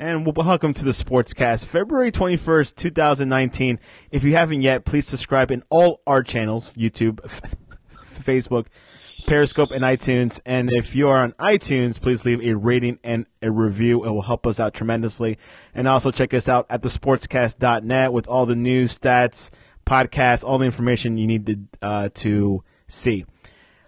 and welcome to the Sportscast, February 21st, 2019. If you haven't yet, please subscribe in all our channels YouTube, Facebook, Periscope, and iTunes. And if you are on iTunes, please leave a rating and a review. It will help us out tremendously. And also check us out at thesportscast.net with all the news, stats, podcasts, all the information you need to, uh, to see.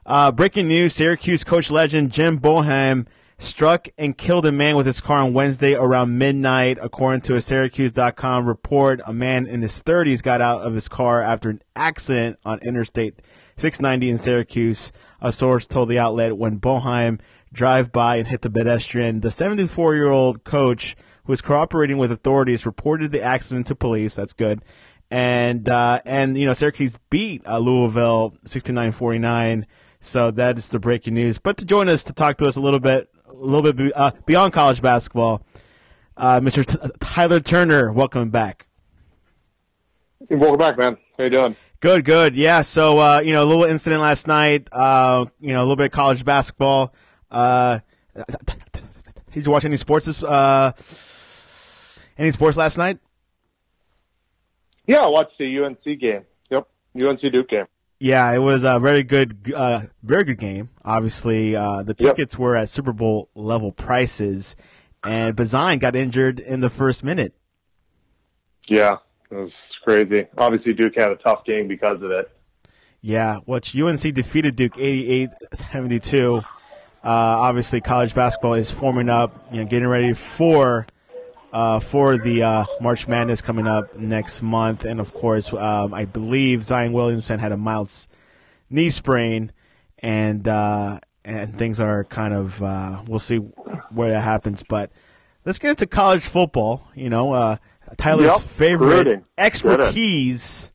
Uh, breaking news Syracuse coach legend Jim Boeheim struck and killed a man with his car on Wednesday around midnight. According to a Syracuse.com report, a man in his 30s got out of his car after an accident on Interstate 690 in Syracuse. A source told the outlet when Boeheim drive by and hit the pedestrian. The 74 year old coach, who was cooperating with authorities, reported the accident to police. That's good. And, uh, and, you know, Syracuse beat uh, Louisville 69 49. So that is the breaking news. But to join us to talk to us a little bit a little bit uh, beyond college basketball. Uh, Mr. T- Tyler Turner, welcome back. Welcome back, man. How you doing? Good, good. Yeah. So, uh, you know, a little incident last night. Uh, you know, a little bit of college basketball. Uh, did you watch any sports? This, uh, any sports last night? Yeah, I watched the UNC game. Yep, UNC Duke game. Yeah, it was a very good, uh, very good game. Obviously, uh, the tickets yep. were at Super Bowl level prices, and Bazine got injured in the first minute. Yeah, it was crazy. Obviously, Duke had a tough game because of it. Yeah, which UNC defeated Duke 88-72. Uh, obviously, college basketball is forming up, you know, getting ready for uh, for the uh, March Madness coming up next month. And of course, um, I believe Zion Williamson had a mild knee sprain, and uh, and things are kind of uh, we'll see where that happens. But let's get into college football. You know, uh, Tyler's yep, favorite expertise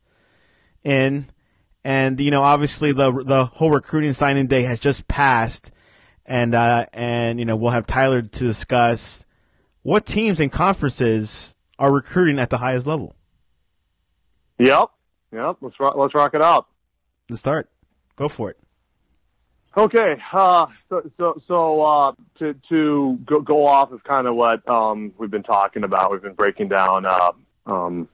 in. And you know, obviously the the whole recruiting signing day has just passed, and uh, and you know we'll have Tyler to discuss what teams and conferences are recruiting at the highest level? Yep, yep. Let's rock, let's rock it out. Let's start. Go for it. Okay, uh, so so, so uh, to to go, go off of kind of what um, we've been talking about, we've been breaking down uh, um,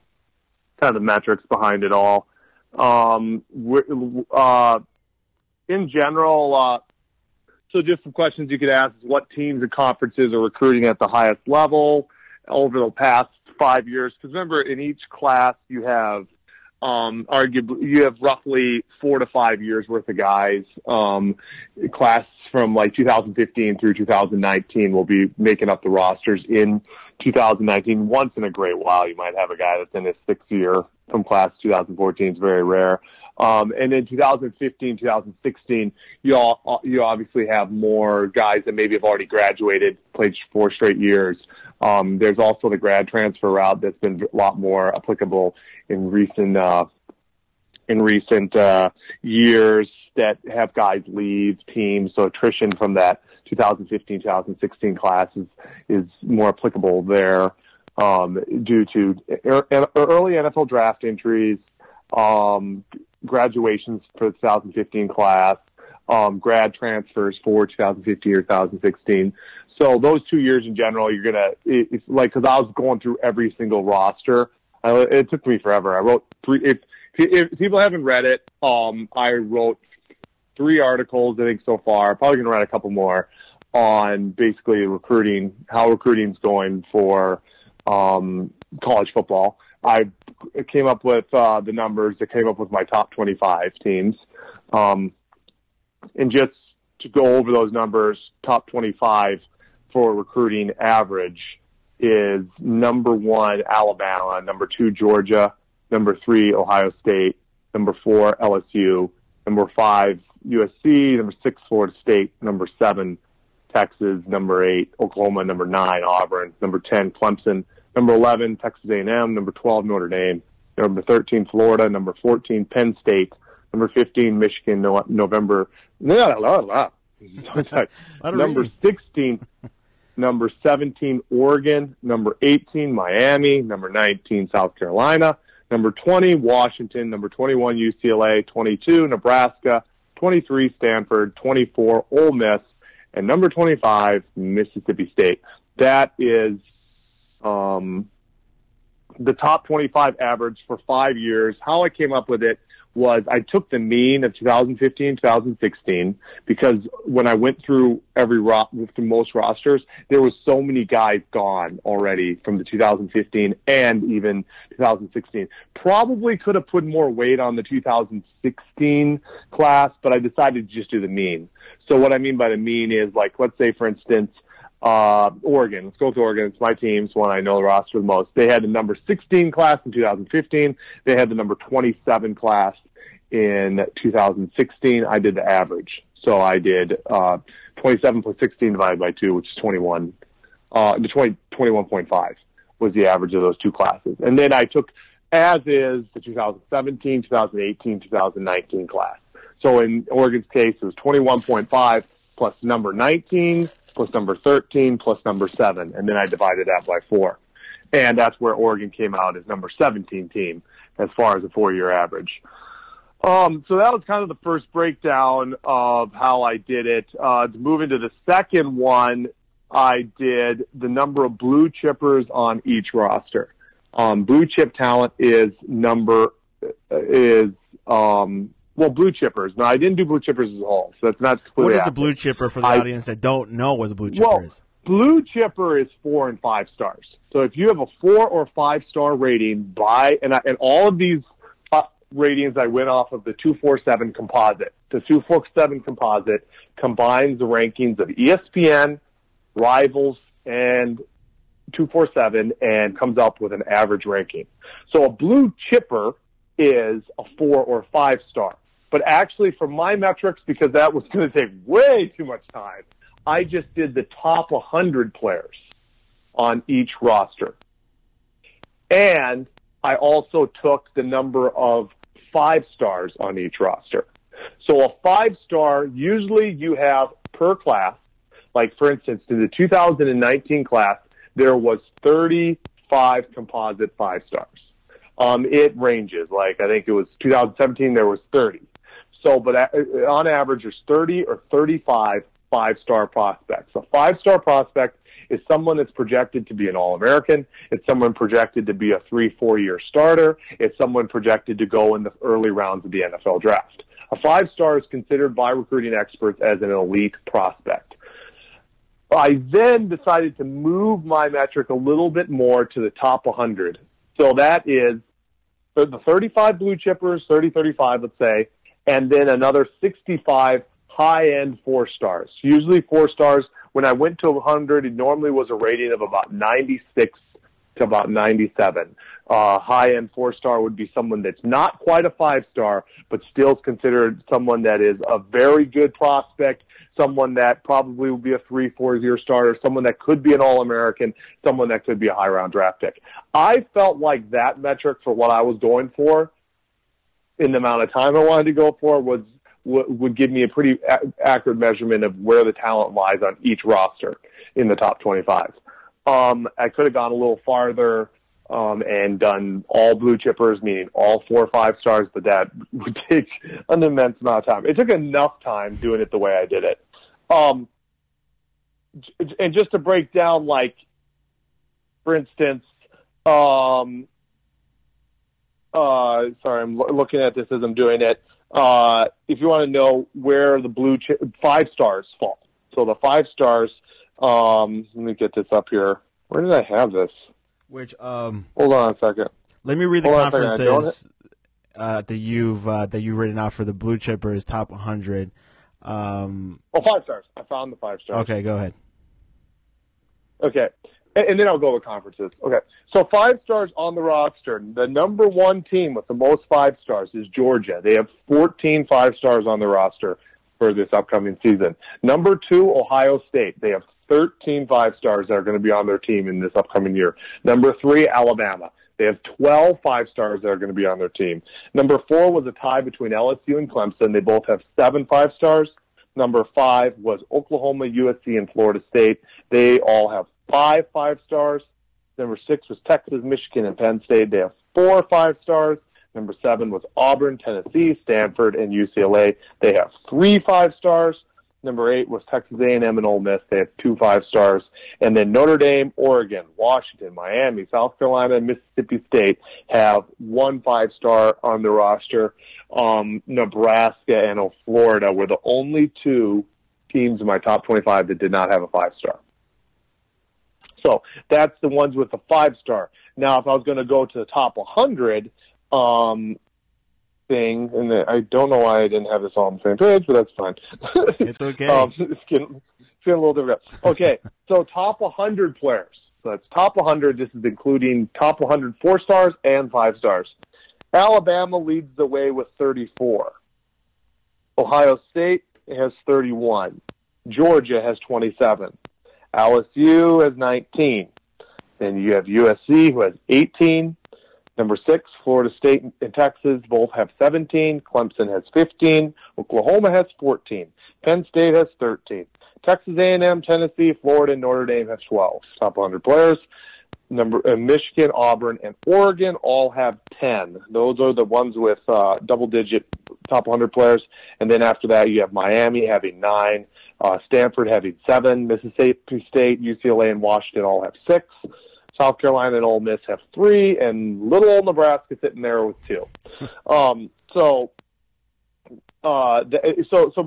kind of the metrics behind it all. Um, uh, in general, uh, so just some questions you could ask is what teams and conferences are recruiting at the highest level over the past five years? Because remember, in each class you have um, arguably you have roughly four to five years worth of guys. Um, class from like 2015 through 2019 will be making up the rosters in 2019. Once in a great while, you might have a guy that's in his sixth year from class 2014. It's very rare. Um, and in 2015, 2016, you all, you obviously have more guys that maybe have already graduated, played four straight years. Um, there's also the grad transfer route that's been a lot more applicable in recent uh, in recent uh, years that have guys leave teams. So attrition from that 2015 2016 class is, is more applicable there um, due to early NFL draft entries, um, graduations for the 2015 class, um, grad transfers for 2015 or 2016. So those two years in general, you're gonna it, it's like because I was going through every single roster. I, it took me forever. I wrote three. If, if people haven't read it, um, I wrote three articles I think so far. Probably gonna write a couple more on basically recruiting, how recruiting's going for um, college football. I came up with uh, the numbers that came up with my top 25 teams. Um, and just to go over those numbers, top 25 for recruiting average is number one, Alabama, number two, Georgia, number three, Ohio State, number four, LSU, number five, USC, number six, Florida State, number seven, Texas, number eight, Oklahoma, number nine, Auburn, number 10, Clemson, number 11, Texas A&M, number 12, Notre Dame, number 13, Florida, number 14, Penn State, number 15, Michigan, no, November, blah, blah, blah. number 16, number 17, Oregon, number 18, Miami, number 19, South Carolina, number 20, Washington, number 21, UCLA, 22, Nebraska, 23, Stanford, 24, Ole Miss, and number 25, Mississippi State. That is um, the top 25 average for five years. How I came up with it was I took the mean of 2015, 2016 because when I went through every ro- through most rosters, there was so many guys gone already from the 2015 and even 2016. Probably could have put more weight on the 2016 class, but I decided to just do the mean. So what I mean by the mean is like, let's say for instance, uh, Oregon. Let's go with Oregon. It's my team. It's one I know the roster the most. They had the number 16 class in 2015. They had the number 27 class in 2016. I did the average. So I did, uh, 27 plus 16 divided by 2, which is 21. Uh, the 20, 21.5 was the average of those two classes. And then I took, as is, the 2017, 2018, 2019 class. So in Oregon's case, it was 21.5 plus number 19 plus number 13 plus number 7. And then I divided that by 4. And that's where Oregon came out as number 17 team as far as a four year average. Um, so that was kind of the first breakdown of how I did it. Uh, to move into the second one, I did the number of blue chippers on each roster. Um, blue chip talent is number is um, well, blue chippers. No, I didn't do blue chippers as a whole, so that's not clear. What is a blue chipper for the I- audience that don't know what a blue chipper Well, is? blue chipper is four and five stars. So if you have a four or five star rating by and I, and all of these uh, ratings I went off of the two four seven composite. The two four seven composite combines the rankings of ESPN, Rivals, and two four seven and comes up with an average ranking. So a blue chipper is a four or five star. But actually, for my metrics, because that was going to take way too much time, I just did the top 100 players on each roster. And I also took the number of five stars on each roster. So a five star, usually you have per class, like for instance, in the 2019 class, there was 35 composite five stars. Um, it ranges. Like I think it was 2017, there was 30. So, but on average, there's 30 or 35 five star prospects. A five star prospect is someone that's projected to be an All American. It's someone projected to be a three, four year starter. It's someone projected to go in the early rounds of the NFL draft. A five star is considered by recruiting experts as an elite prospect. I then decided to move my metric a little bit more to the top 100. So that is the the 35 blue chippers, 30, 35, let's say, and then another 65 high end four stars. Usually four stars. When I went to 100, it normally was a rating of about 96 to about 97. Uh, high end four star would be someone that's not quite a five star, but still considered someone that is a very good prospect, someone that probably will be a three, four year starter, someone that could be an All American, someone that could be a high round draft pick. I felt like that metric for what I was going for in the amount of time I wanted to go for was would give me a pretty accurate measurement of where the talent lies on each roster in the top 25. Um, I could have gone a little farther um, and done all blue chippers, meaning all four or five stars, but that would take an immense amount of time. It took enough time doing it the way I did it. Um, and just to break down, like, for instance, um, uh, sorry, I'm lo- looking at this as I'm doing it. Uh, if you want to know where the blue chi- five stars fall, so the five stars. Um, let me get this up here. Where did I have this? Which um, Hold on a second. let me read the Hold on a second, I don't- conferences uh, that you've uh, that you've written out for the blue chippers top 100. Um, Oh, five stars. I found the five stars. okay, go ahead. Okay. And, and then I'll go with conferences. Okay. So five stars on the roster. The number one team with the most five stars is Georgia. They have 14 five stars on the roster for this upcoming season. Number two, Ohio State. They have 13 five stars that are going to be on their team in this upcoming year. Number three, Alabama. They have 12 five stars that are going to be on their team. Number four was a tie between LSU and Clemson. They both have seven five stars. Number five was Oklahoma, USC, and Florida State. They all have five five stars. Number six was Texas, Michigan, and Penn State. They have four five stars. Number seven was Auburn, Tennessee, Stanford, and UCLA. They have three five stars. Number eight was Texas A&M and Ole Miss. They have two five stars, and then Notre Dame, Oregon, Washington, Miami, South Carolina, and Mississippi State have one five star on the roster. Um, Nebraska and Florida were the only two teams in my top 25 that did not have a five star. So that's the ones with the five star. Now, if I was going to go to the top 100, um, thing, and I don't know why I didn't have this all on the same page, but that's fine. It's okay. um, it's getting, it's getting a little different. Okay, so top 100 players. So that's top 100. This is including top 100 four stars and five stars. Alabama leads the way with 34. Ohio State has 31. Georgia has 27. LSU has 19. Then you have USC who has 18. Number six, Florida State and Texas both have 17. Clemson has 15. Oklahoma has 14. Penn State has 13. Texas A&M, Tennessee, Florida, and Notre Dame have 12. Top 100 players. Number uh, Michigan, Auburn, and Oregon all have 10. Those are the ones with uh, double-digit top 100 players. And then after that, you have Miami having nine, uh, Stanford having seven, Mississippi State, UCLA, and Washington all have six. South Carolina and Ole Miss have three, and little old Nebraska sitting there with two. um, so, uh, so so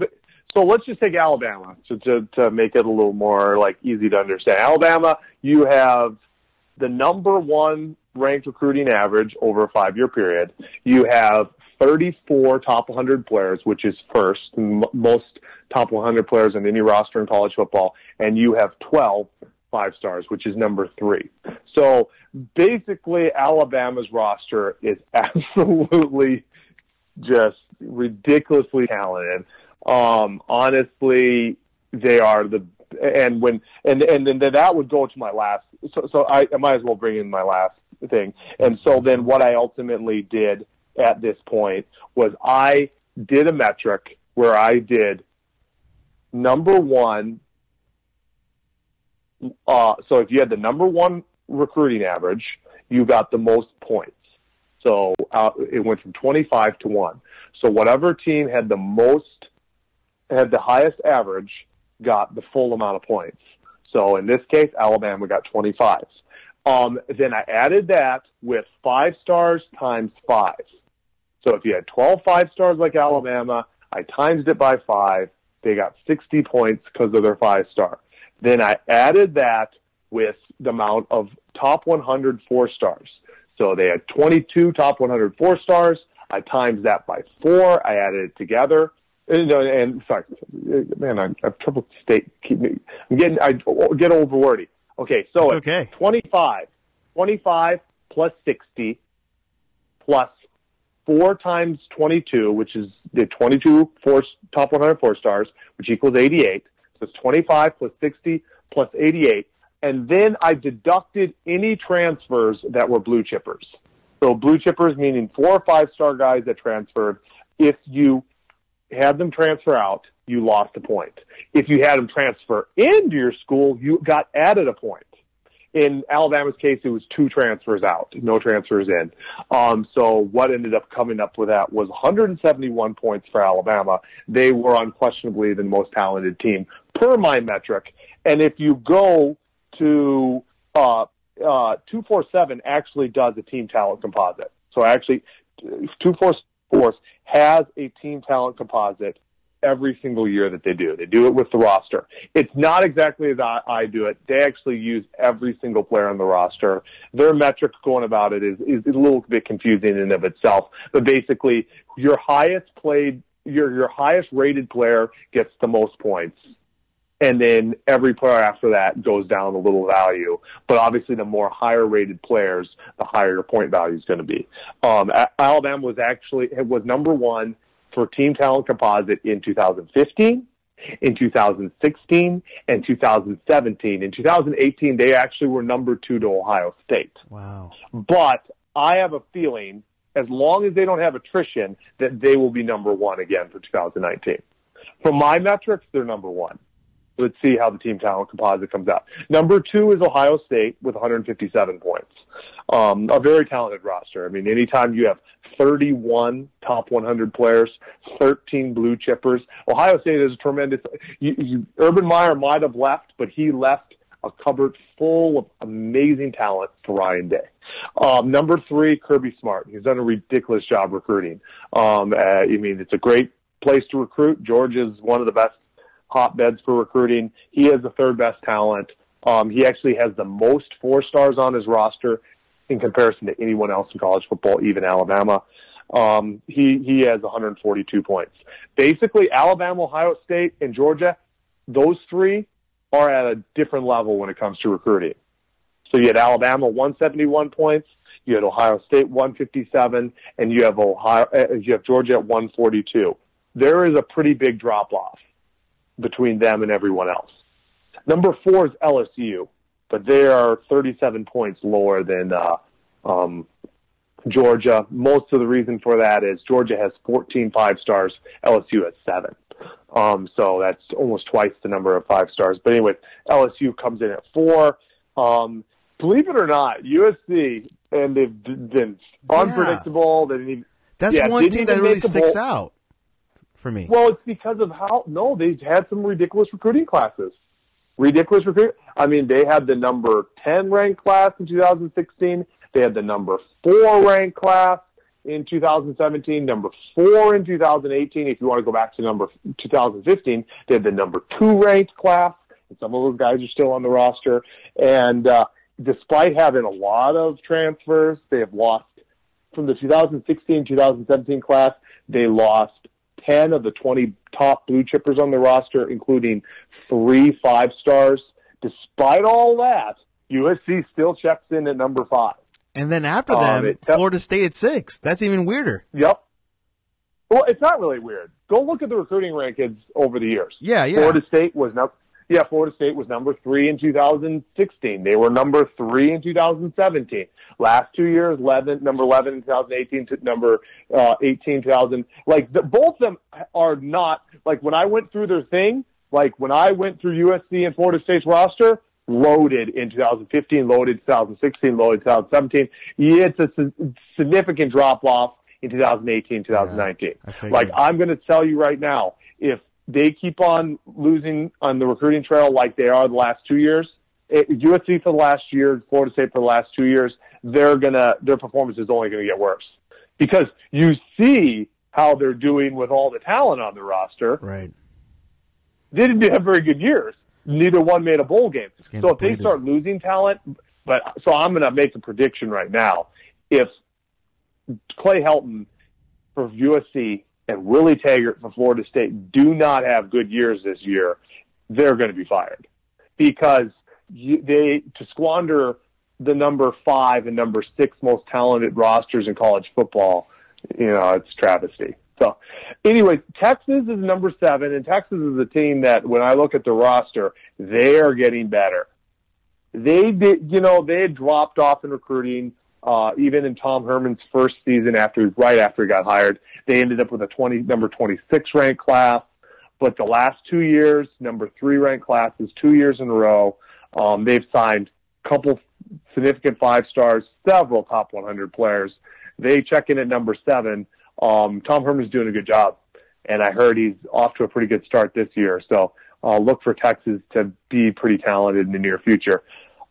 so let's just take Alabama to, to to make it a little more like easy to understand. Alabama, you have the number one ranked recruiting average over a five year period. You have 34 top 100 players, which is first m- most top 100 players in any roster in college football, and you have 12 five stars, which is number three. So basically, Alabama's roster is absolutely just ridiculously talented. Um, honestly, they are the and when and and then that would go to my last. So, so I, I might as well bring in my last thing. And so then what I ultimately did at this point was I did a metric where I did number one uh, so if you had the number one recruiting average, you got the most points. So uh, it went from 25 to 1. So whatever team had the most, had the highest average, got the full amount of points. So in this case, Alabama got 25. Um, then I added that with five stars times five. So if you had 12 five stars like Alabama, I times it by five. They got 60 points because of their five star. Then I added that with the amount of top 100 four stars. So they had 22 top 100 four stars. I times that by four. I added it together. And, uh, and sorry, man, I have triple state. Keep me. I'm getting. I get over wordy. Okay, so That's okay. 25, 25 plus 60 plus four times 22, which is the 22 four, top 100 four stars, which equals 88. So it's 25 plus 60 plus 88. And then I deducted any transfers that were blue chippers. So blue chippers meaning four or five star guys that transferred. If you had them transfer out, you lost a point. If you had them transfer into your school, you got added a point. In Alabama's case, it was two transfers out, no transfers in. Um, so what ended up coming up with that was 171 points for Alabama. They were unquestionably the most talented team per my metric. And if you go to uh, uh, 247 actually does a team talent composite. So actually, 244 has a team talent composite every single year that they do. They do it with the roster. It's not exactly as I, I do it. They actually use every single player on the roster. Their metric going about it is, is a little bit confusing in and of itself. But basically, your highest played, your, your highest rated player gets the most points and then every player after that goes down a little value. But obviously, the more higher rated players, the higher your point value is going to be. Um, Alabama was actually was number one for team talent composite in 2015. In 2016 and 2017. In 2018, they actually were number two to Ohio State. Wow. But I have a feeling, as long as they don't have attrition, that they will be number one again for 2019. From my metrics, they're number one. Let's see how the team talent composite comes out. Number two is Ohio State with 157 points. Um, a very talented roster. I mean, anytime you have 31 top 100 players, 13 blue chippers, Ohio State is a tremendous. You, you, Urban Meyer might have left, but he left a cupboard full of amazing talent for Ryan Day. Um, number three, Kirby Smart. He's done a ridiculous job recruiting. Um, uh, I mean, it's a great place to recruit. Georgia is one of the best hotbeds for recruiting. He has the third best talent. Um, he actually has the most four stars on his roster in comparison to anyone else in college football, even Alabama. Um, he he has 142 points. Basically, Alabama, Ohio State, and Georgia, those three are at a different level when it comes to recruiting. So you had Alabama 171 points, you had Ohio State 157, and you have Ohio uh, you have Georgia at 142. There is a pretty big drop off between them and everyone else. Number four is LSU, but they are 37 points lower than uh, um, Georgia. Most of the reason for that is Georgia has 14 five stars, LSU has seven. Um, so that's almost twice the number of five stars. But anyway, LSU comes in at four. Um, believe it or not, USC and they've been unpredictable. They didn't even, That's yeah, one team that really sticks bowl. out for me. Well, it's because of how no, they had some ridiculous recruiting classes. Ridiculous recruit. I mean, they had the number ten ranked class in 2016. They had the number four ranked class in 2017. Number four in 2018. If you want to go back to number 2015, they had the number two ranked class. And some of those guys are still on the roster. And uh, despite having a lot of transfers, they have lost from the 2016-2017 class. They lost 10 of the 20 top blue chippers on the roster, including three five stars. Despite all that, USC still checks in at number five. and then after Um, them, it- Florida State at six. That's even weirder. Yep. Well, it's not really weird. Go look at the recruiting rankings over the years. Yeah, yeah. Florida State was num- yeah, Florida State was number three in 2016. They were number three in 2017. Last two years, 11, number 11 in 2018 to number uh, 18, 2000. Like the, both of them are not like when I went through their thing. Like when I went through USC and Florida State's roster, loaded in 2015, loaded 2016, loaded 2017. It's a significant drop off in 2018, 2019. I figured. like I'm going to tell you right now, if they keep on losing on the recruiting trail like they are the last two years, it, USC for the last year, Florida State for the last two years, they're gonna their performance is only going to get worse because you see how they're doing with all the talent on the roster. Right. They didn't have very good years. Neither one made a bowl game. So if they start losing talent, but so I'm going to make a prediction right now. If Clay Helton for USC and Willie Taggart for Florida State do not have good years this year, they're going to be fired because they to squander the number five and number six most talented rosters in college football. You know, it's travesty. So, anyway, Texas is number seven, and Texas is a team that, when I look at the roster, they are getting better. They did, you know, they had dropped off in recruiting. Uh, even in Tom Herman's first season, after right after he got hired, they ended up with a twenty number twenty six ranked class. But the last two years, number three ranked classes, two years in a row, um, they've signed a couple significant five stars, several top 100 players. They check in at number seven. Um, Tom Herman's doing a good job, and I heard he's off to a pretty good start this year. So uh, look for Texas to be pretty talented in the near future.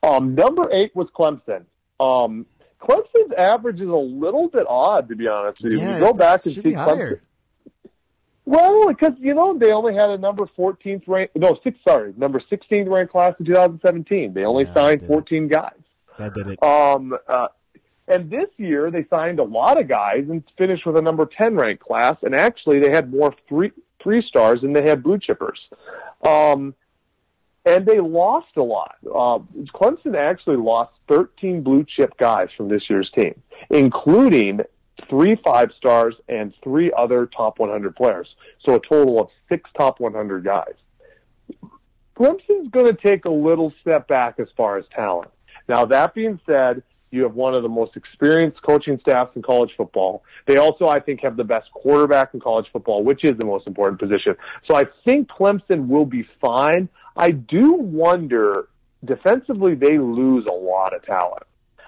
Um, number eight was Clemson. Um, Clemson's average is a little bit odd, to be honest with you. Yeah, you go back and see Clemson, higher. well, because you know they only had a number 14th rank, no, six, sorry, number 16th ranked class in 2017. They only Yeah, signed they did. 14 guys. That did it. Um, uh, and this year they signed a lot of guys and finished with a number 10 ranked class. And actually, they had more three three stars than they had blue chippers. Um, and they lost a lot. Uh, Clemson actually lost 13 blue chip guys from this year's team, including three five stars and three other top 100 players. So a total of six top 100 guys. Clemson's going to take a little step back as far as talent. Now, that being said, you have one of the most experienced coaching staffs in college football. They also, I think, have the best quarterback in college football, which is the most important position. So I think Clemson will be fine. I do wonder defensively they lose a lot of talent.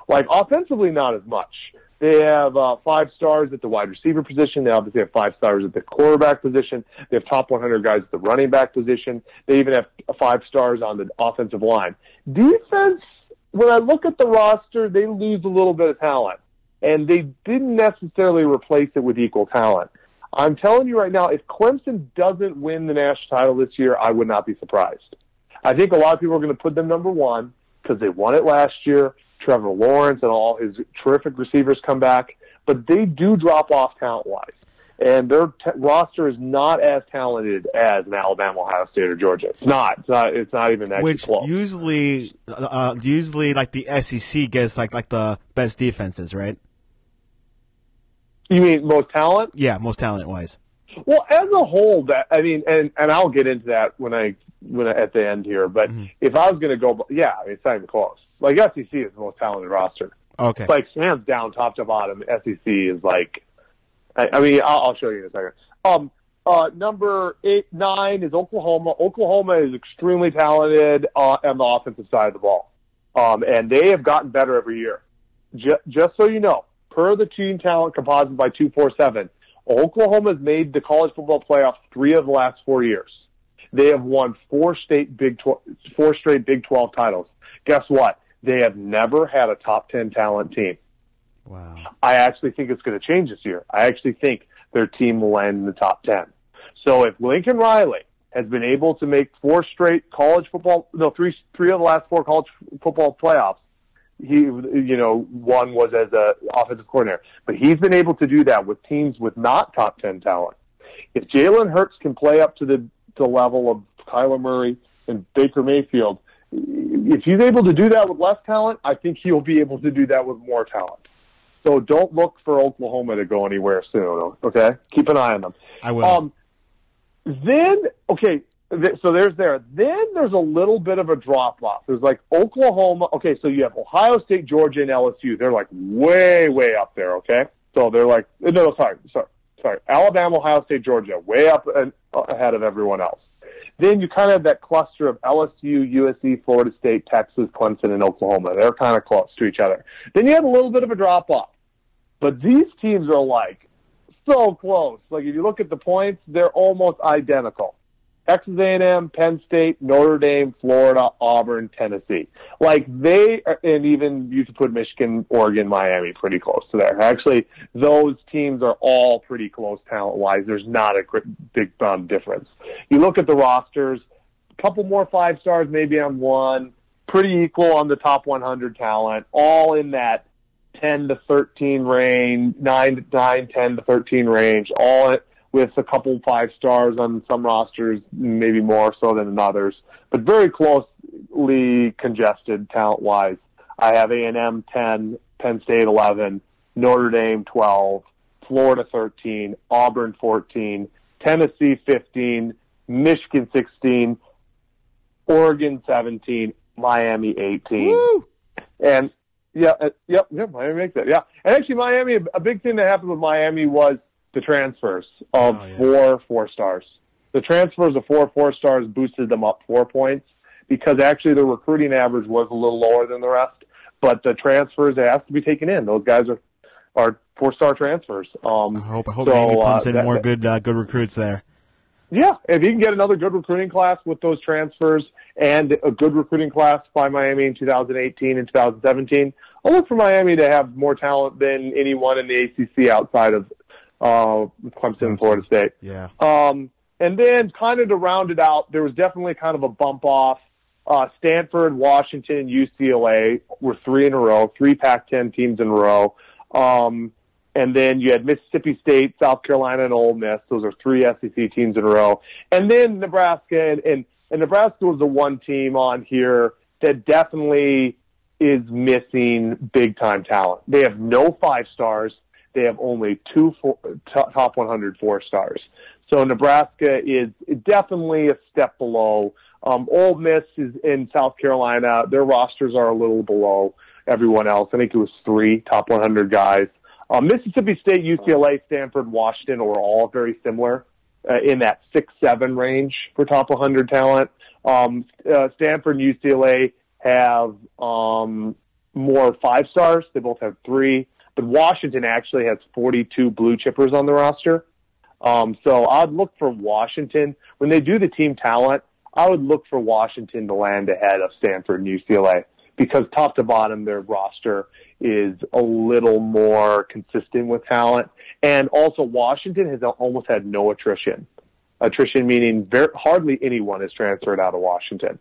Like offensively, not as much. They have uh, five stars at the wide receiver position. They obviously have five stars at the quarterback position. They have top 100 guys at the running back position. They even have five stars on the offensive line. Defense, when I look at the roster, they lose a little bit of talent, and they didn't necessarily replace it with equal talent. I'm telling you right now, if Clemson doesn't win the national title this year, I would not be surprised. I think a lot of people are going to put them number one because they won it last year. Trevor Lawrence and all his terrific receivers come back, but they do drop off talent wise. And their t- roster is not as talented as an Alabama, Ohio State, or Georgia. It's not. It's not. It's not even that Which close. usually, uh, usually like the SEC gets like like the best defenses, right? You mean most talent? Yeah, most talent wise. Well, as a whole, that I mean, and and I'll get into that when I when I, at the end here. But Mhm. if I was going to go, yeah, I mean, it's not even close. Like SEC is the most talented roster. Okay. It's like hands down, top to bottom. SEC is like, I, I mean, I'll, I'll show you in a second. Um, uh, number eight, nine is Oklahoma. Oklahoma is extremely talented uh, on the offensive side of the ball, um, and they have gotten better every year. Just, just so you know, per the team talent composite by two four seven, Oklahoma has made the college football playoffs three of the last four years. They have won four state Big Tw- four straight Big Twelve titles. Guess what? They have never had a top ten talent team. wow. I actually think it's going to change this year. I actually think their team will land in the top 10. So if Lincoln Riley has been able to make four straight college football, no, three, three of the last four college football playoffs, he, you know, one was as a offensive coordinator, but he's been able to do that with teams with not top 10 talent. If Jalen Hurts can play up to the, the level of Kyler Murray and Baker Mayfield, if he's able to do that with less talent, I think he'll be able to do that with more talent. So don't look for Oklahoma to go anywhere soon. Okay, keep an eye on them. I will. Um, then okay, so there's there. Then there's a little bit of a drop off. There's like Oklahoma. Okay, so you have Ohio State, Georgia, and LSU. They're like way way up there. Okay, so they're like uh, no, sorry, sorry, sorry. Alabama, Ohio State, Georgia, way up and uh, ahead of everyone else. Then you kind of have that cluster of LSU, USC, Florida State, Texas, Clemson, and Oklahoma. They're kind of close to each other. Then you have a little bit of a drop off. But these teams are like so close. Like if you look at the points, they're almost identical. Texas A&M, Penn State, Notre Dame, Florida, Auburn, Tennessee. Like they, and even you could put Michigan, Oregon, Miami pretty close to there. Actually, those teams are all pretty close talent-wise. There's not a big um, difference. You look at the rosters, a couple more five stars maybe on one, pretty equal on the top 100 talent, all in that 10 to 13 range, 9 to 9, 10 to 13 range, all with a couple five stars on some rosters, maybe more so than in others, but very closely congested talent wise. I have A&M 10, Penn State 11, Notre Dame 12, Florida 13, Auburn 14, Tennessee 15, Michigan 16, Oregon 17, Miami 18. Woo! And yeah, uh, yep, yeah, Miami makes it. Yeah, and actually, Miami. A big thing that happened with Miami was the transfers of Oh, yeah. four four stars. The transfers of four four stars boosted them up four points because actually the recruiting average was a little lower than the rest. But the transfers they have to be taken in. Those guys are are four star transfers. Um, I hope I hope So, uh, pumps in that- more good uh, good recruits there. Yeah, if you can get another good recruiting class with those transfers and a good recruiting class by Miami in 2018 and 2017, I'll look for Miami to have more talent than anyone in the ACC outside of uh, Clemson and Florida State. Yeah. Um, and then kind of to round it out, there was definitely kind of a bump off. Uh, Stanford, Washington, UCLA were three in a row, three Pac-10 teams in a row. Um, and then you had Mississippi State, South Carolina, and Ole Miss. Those are three SEC teams in a row. And then Nebraska, and, and, and Nebraska was the one team on here that definitely is missing big time talent. They have no five stars. They have only two four, top top 100 four stars. So Nebraska is definitely a step below. Um, Ole Miss is in South Carolina. Their rosters are a little below everyone else. I think it was three top 100 guys. Um, Mississippi State, UCLA, Stanford, Washington were all very similar uh, in that six seven range for top 100 talent. Um, uh, Stanford and UCLA have um, more five stars. They both have three, but Washington actually has 42 blue chippers on the roster. Um, so I'd look for Washington when they do the team talent. I would look for Washington to land ahead of Stanford and UCLA because top to bottom their roster is a little more consistent with talent, and also Washington has almost had no attrition. Attrition meaning very, hardly anyone has transferred out of Washington.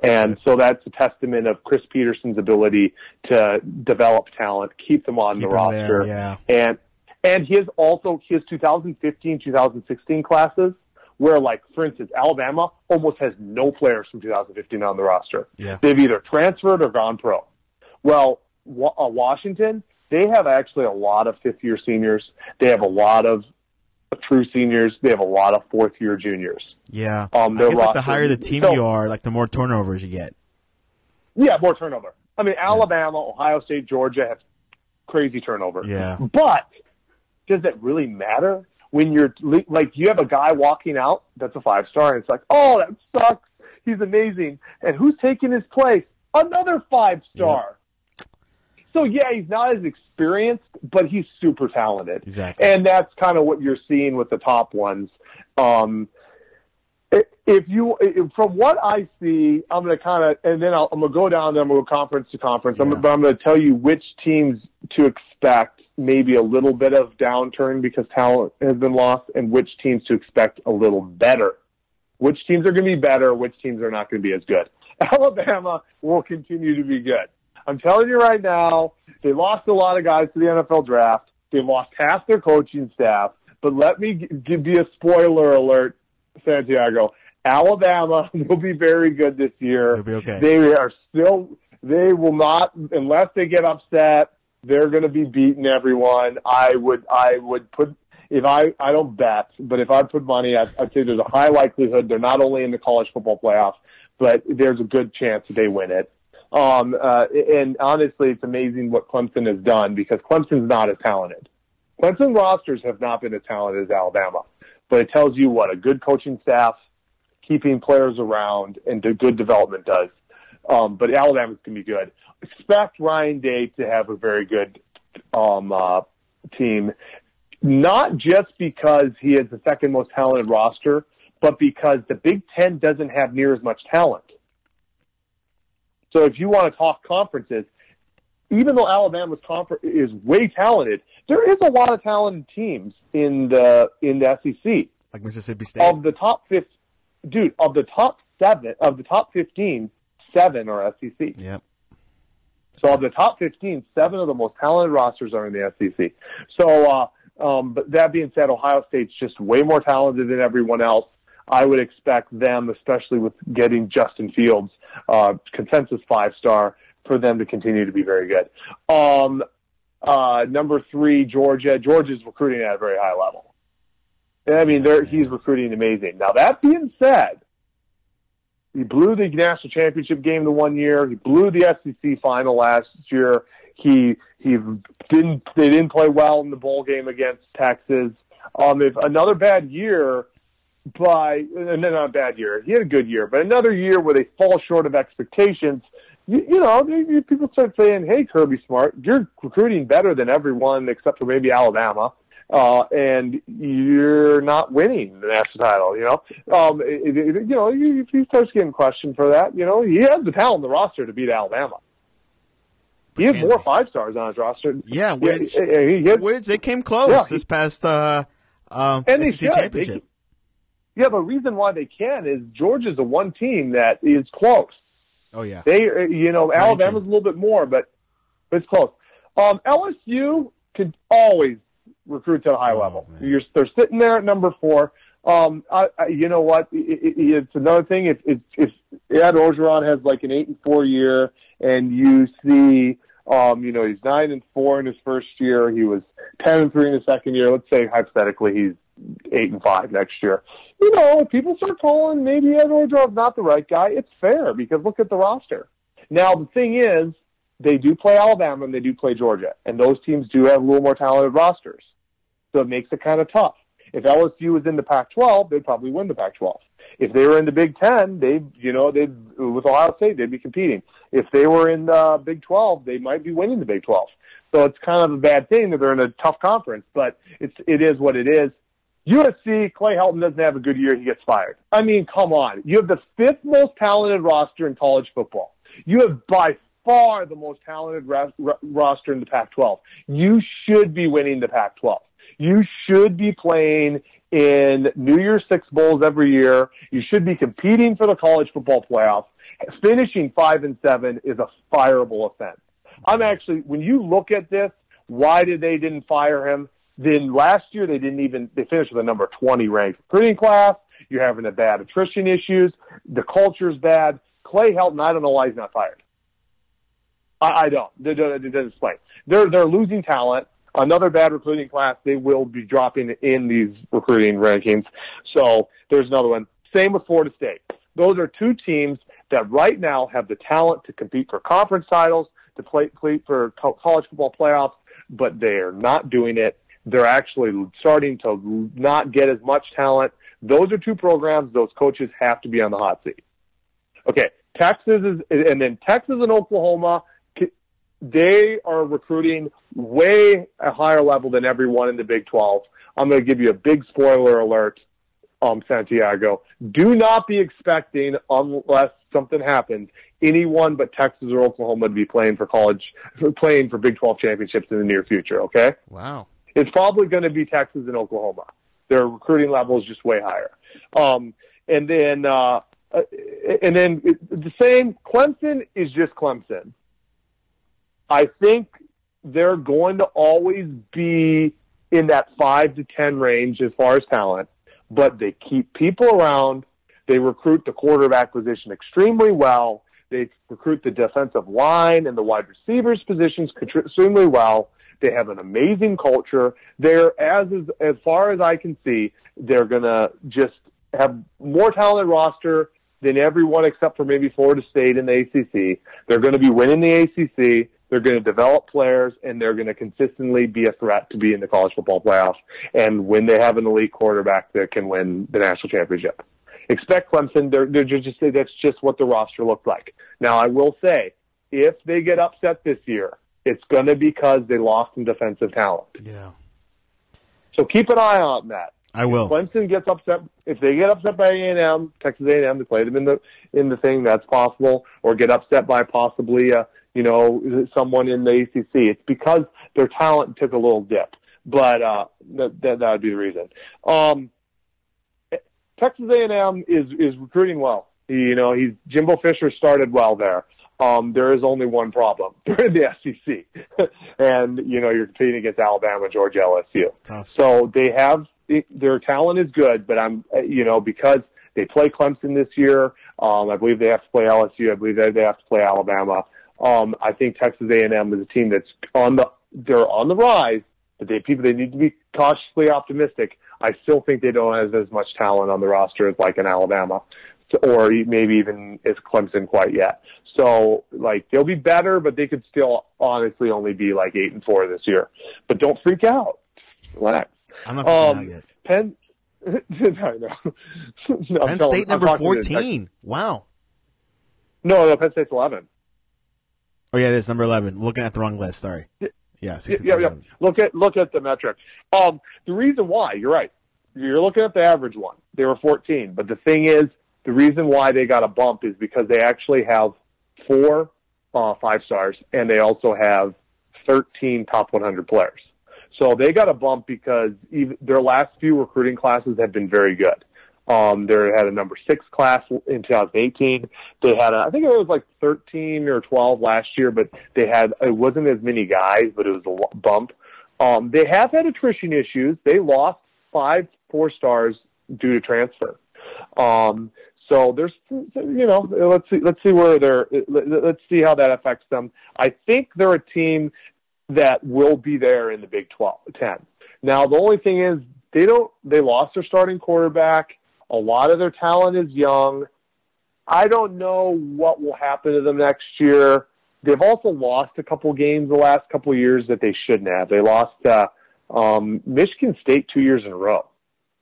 And so that's a testament of Chris Petersen's ability to develop talent, keep them on Keep the roster, there, yeah. and and his also his 2015 2016 classes where like for instance Alabama almost has no players from 2015 on the roster. Yeah. They've either transferred or gone pro. Well, uh, Washington they have actually a lot of fifth year seniors. They have a lot of true seniors. They have a lot of fourth year juniors. Yeah. Um, I guess like the higher the team so- you are, like the more turnovers you get. Yeah, more turnover. I mean, Alabama, Ohio State, Georgia have crazy turnover. Yeah. But does it really matter when you're like you have a guy walking out that's a five star and it's like, oh, that sucks. He's amazing, and who's taking his place? Another five star. So yeah, he's not as experienced, but he's super talented. Exactly. And that's kind of what you're seeing with the top ones. Um, if you, i- from what I see, I'm going to kind of, and then I'll, I'm going to go down there. I'm going to go conference to conference. I'm, but I'm going to tell you which teams to expect maybe a little bit of downturn because talent has been lost, and which teams to expect a little better. Which teams are going to be better? Which teams are not going to be as good? Alabama will continue to be good. I'm telling you right now, they lost a lot of guys to the NFL draft. They lost half their coaching staff. But let me g- give you a spoiler alert, Santiago. Alabama will be very good this year. Okay. They are still. They will not unless they get upset. They're going to be beating everyone. I would. I would put. If I, I don't bet, but if I put money, I'd, I'd say there's a high likelihood they're not only in the college football playoffs, but there's a good chance that they win it. Um, uh, and honestly, it's amazing what Clemson has done because Clemson's not as talented. Clemson rosters have not been as talented as Alabama, but it tells you what a good coaching staff, keeping players around, and good development does. Um, but Alabama's going to be good. Expect Ryan Day to have a very good um, uh, team, not just because he has the second most talented roster, but because the Big Ten doesn't have near as much talent. So if you want to talk conferences, even though Alabama's confer- is way talented, there is a lot of talented teams in the in the SEC. Like Mississippi State. Of the top fifth, dude, of the top seven, of the top fifteen, seven are SEC. yep. So of the top 15, seven of the most talented rosters are in the SEC. So, uh, um, but that being said, Ohio State's just way more talented than everyone else. I would expect them, especially with getting Justin Fields, uh, consensus five star, for them to continue to be very good. Um, uh, number three, Georgia. Georgia's recruiting at a very high level. I mean, they're, he's recruiting amazing. Now, that being said, he blew the national championship game the one year. He blew the SEC final last year. He he didn't they didn't play well in the bowl game against Texas. Um, if another bad year by and then not a bad year. He had a good year, but another year where they fall short of expectations. You, you know, they, people start saying, "Hey, Kirby Smart, you're recruiting better than everyone except for maybe Alabama." uh, and you're not winning the national title. You know, um, it, it, you know, you, he starts getting questioned for that. You know, he has the talent on the roster to beat Alabama. He has more five stars on his roster. Yeah, which yeah, he, he has, which they came close Yeah, this past uh, um, And they SEC should. championship. Yeah, but the reason why they can is Georgia's the one team that is close. oh yeah. They, uh, you know, Alabama's a little bit more, but but it's close. Um, LSU could always recruit to a high Oh, level. they're sitting there at number four. Um, I, I, you know what? It, it, it's another thing. If if, if Ed Orgeron has like an eight and four year, and you see, um, you know, he's nine and four in his first year. He was ten and three in his second year. Let's say hypothetically he's eight and five next year. You know, if people start calling maybe Ed Orgeron's not the right guy, it's fair because look at the roster. Now the thing is, they do play Alabama and they do play Georgia, and those teams do have a little more talented rosters. So it makes it kind of tough. If LSU was in the Pac-12, they'd probably win the Pac-12. If they were in the Big Ten, they, you know, they with Ohio State, they'd be competing. If they were in the Big Twelve, they might be winning the Big Twelve. So it's kind of a bad thing that they're in a tough conference, but it's it is what it is. USC, Clay Helton doesn't have a good year, he gets fired. I mean, come on. You have the fifth most talented roster in college football. You have by far the most talented ra- roster in the Pac 12. You should be winning the Pac 12. You should be playing in New Year's Six Bowls every year. You should be competing for the college football playoffs. Finishing five and seven is a fireable offense. I'm actually, when you look at this, why did they didn't fire him? Then last year they didn't even they finished with a number 20 ranked recruiting class. You're having a bad attrition issues. The culture's bad. Clay Helton, I don't know why he's not fired. I, I don't. It doesn't explain. They're they're losing talent. Another bad recruiting class. They will be dropping in these recruiting rankings. So there's another one. Same with Florida State. Those are two teams that right now have the talent to compete for conference titles, to play, play for college football playoffs, but they are not doing it they're actually starting to not get as much talent. Those are two programs those coaches have to be on the hot seat. Okay, Texas is, and then Texas and Oklahoma, they are recruiting way a higher level than everyone in the Big 12. I'm going to give you a big spoiler alert, um, Santiago. Do not be expecting, unless something happens, anyone but Texas or Oklahoma to be playing for college, playing for Big 12 championships in the near future. Okay? Wow it's probably going to be Texas and Oklahoma. Their recruiting level is just way higher. Um, and then, uh, uh and then the same. Clemson is just Clemson. I think they're going to always be in that five to ten range as far as talent, but they keep people around. They recruit the quarterback position extremely well. They recruit the defensive line and the wide receivers positions extremely well. They have an amazing culture. They're as as far as I can see, they're gonna just have more talented roster than everyone except for maybe Florida State in the ACC. They're going to be winning the ACC. They're going to develop players, and they're going to consistently be a threat to be in the college football playoffs. And when they have an elite quarterback that can win the national championship, expect Clemson. They're, they're just that's just what the roster looks like. Now, I will say, if they get upset this year, it's going to be because they lost some defensive talent. Yeah. So keep an eye on that. I will. If Clemson gets upset. If they get upset by A and M, Texas A and M, to play them in the in the thing. That's possible. Or get upset by possibly, uh, you know, someone in the ACC. It's because their talent took a little dip. But uh, that that would be the reason. Um, Texas A and M is is recruiting well. You know, he's Jimbo Fisher started well there um, there is only one problem. They're in the SEC, and you know you're competing against Alabama, Georgia, LSU. Tough. So they have their talent is good, but I'm you know because they play Clemson this year. Um, I believe they have to play LSU. I believe they have to play Alabama. Um, I think Texas A&M is a team that's on the they're on the rise, but they people they need to be cautiously optimistic. I still think they don't have as much talent on the roster as like in Alabama, or maybe even as Clemson quite yet. So like they'll be better, but they could still honestly only be like eight and four this year. But don't freak out. Relax. I'm not freaking um, out yet. Penn. no, no. Penn State number fourteen. Wow. No, no, Penn State's eleven. Oh yeah, it is number eleven. Looking at the wrong list. Sorry. Yeah, yeah, yeah, yeah. Look at look at the metric. Um, the reason why you're right. You're looking at the average one. They were 14, but the thing is, the reason why they got a bump is because they actually have four uh, five stars, and they also have 13 top 100 players. So they got a bump because even, their last few recruiting classes have been very good. Um, they had a number six class in 2018. They had, a, I think it was like 13 or 12 last year, but they had, it wasn't as many guys, but it was a bump. Um, they have had attrition issues. They lost five four stars due to transfer. Um, so there's, you know, let's see, let's see where they're, let's see how that affects them. I think they're a team that will be there in the Big 12, 10. Now, the only thing is they don't, they lost their starting quarterback. A lot of their talent is young. I don't know what will happen to them next year. They've also lost a couple games the last couple years that they shouldn't have. They lost, uh, um, Michigan State two years in a row.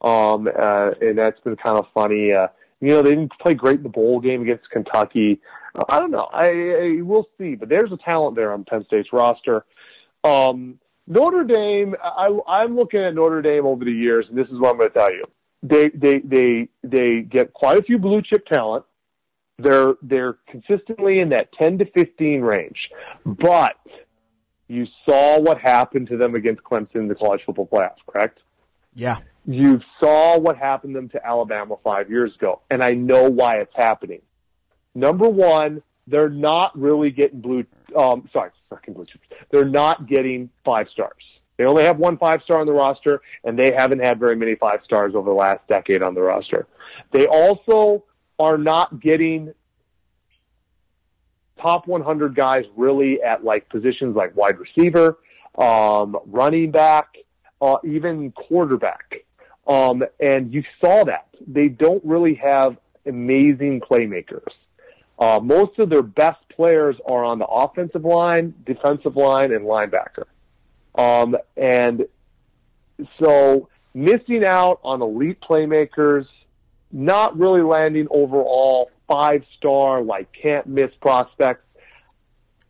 Um, uh, and that's been kind of funny. Uh, You know, they didn't play great in the bowl game against Kentucky. I don't know. I, I we'll see, but there's a talent there on Penn State's roster. Um, Notre Dame, I, I'm looking at Notre Dame over the years, and this is what I'm going to tell you. They they they they get quite a few blue chip talent. They're they're consistently in that 10 to 15 range, but you saw what happened to them against Clemson in the college football playoffs, correct? Yeah. You saw what happened to them to Alabama five years ago, and I know why it's happening. Number one, they're not really getting blue. Um, sorry, fucking blue chips. They're not getting five stars. They only have one five star on the roster, and they haven't had very many five stars over the last decade on the roster. They also are not getting top 100 guys really at like positions like wide receiver, um, running back, uh, even quarterback. Um, and you saw that they don't really have amazing playmakers. Uh, most of their best players are on the offensive line, defensive line, and linebacker. Um, and so missing out on elite playmakers, not really landing overall five star, like can't miss prospects.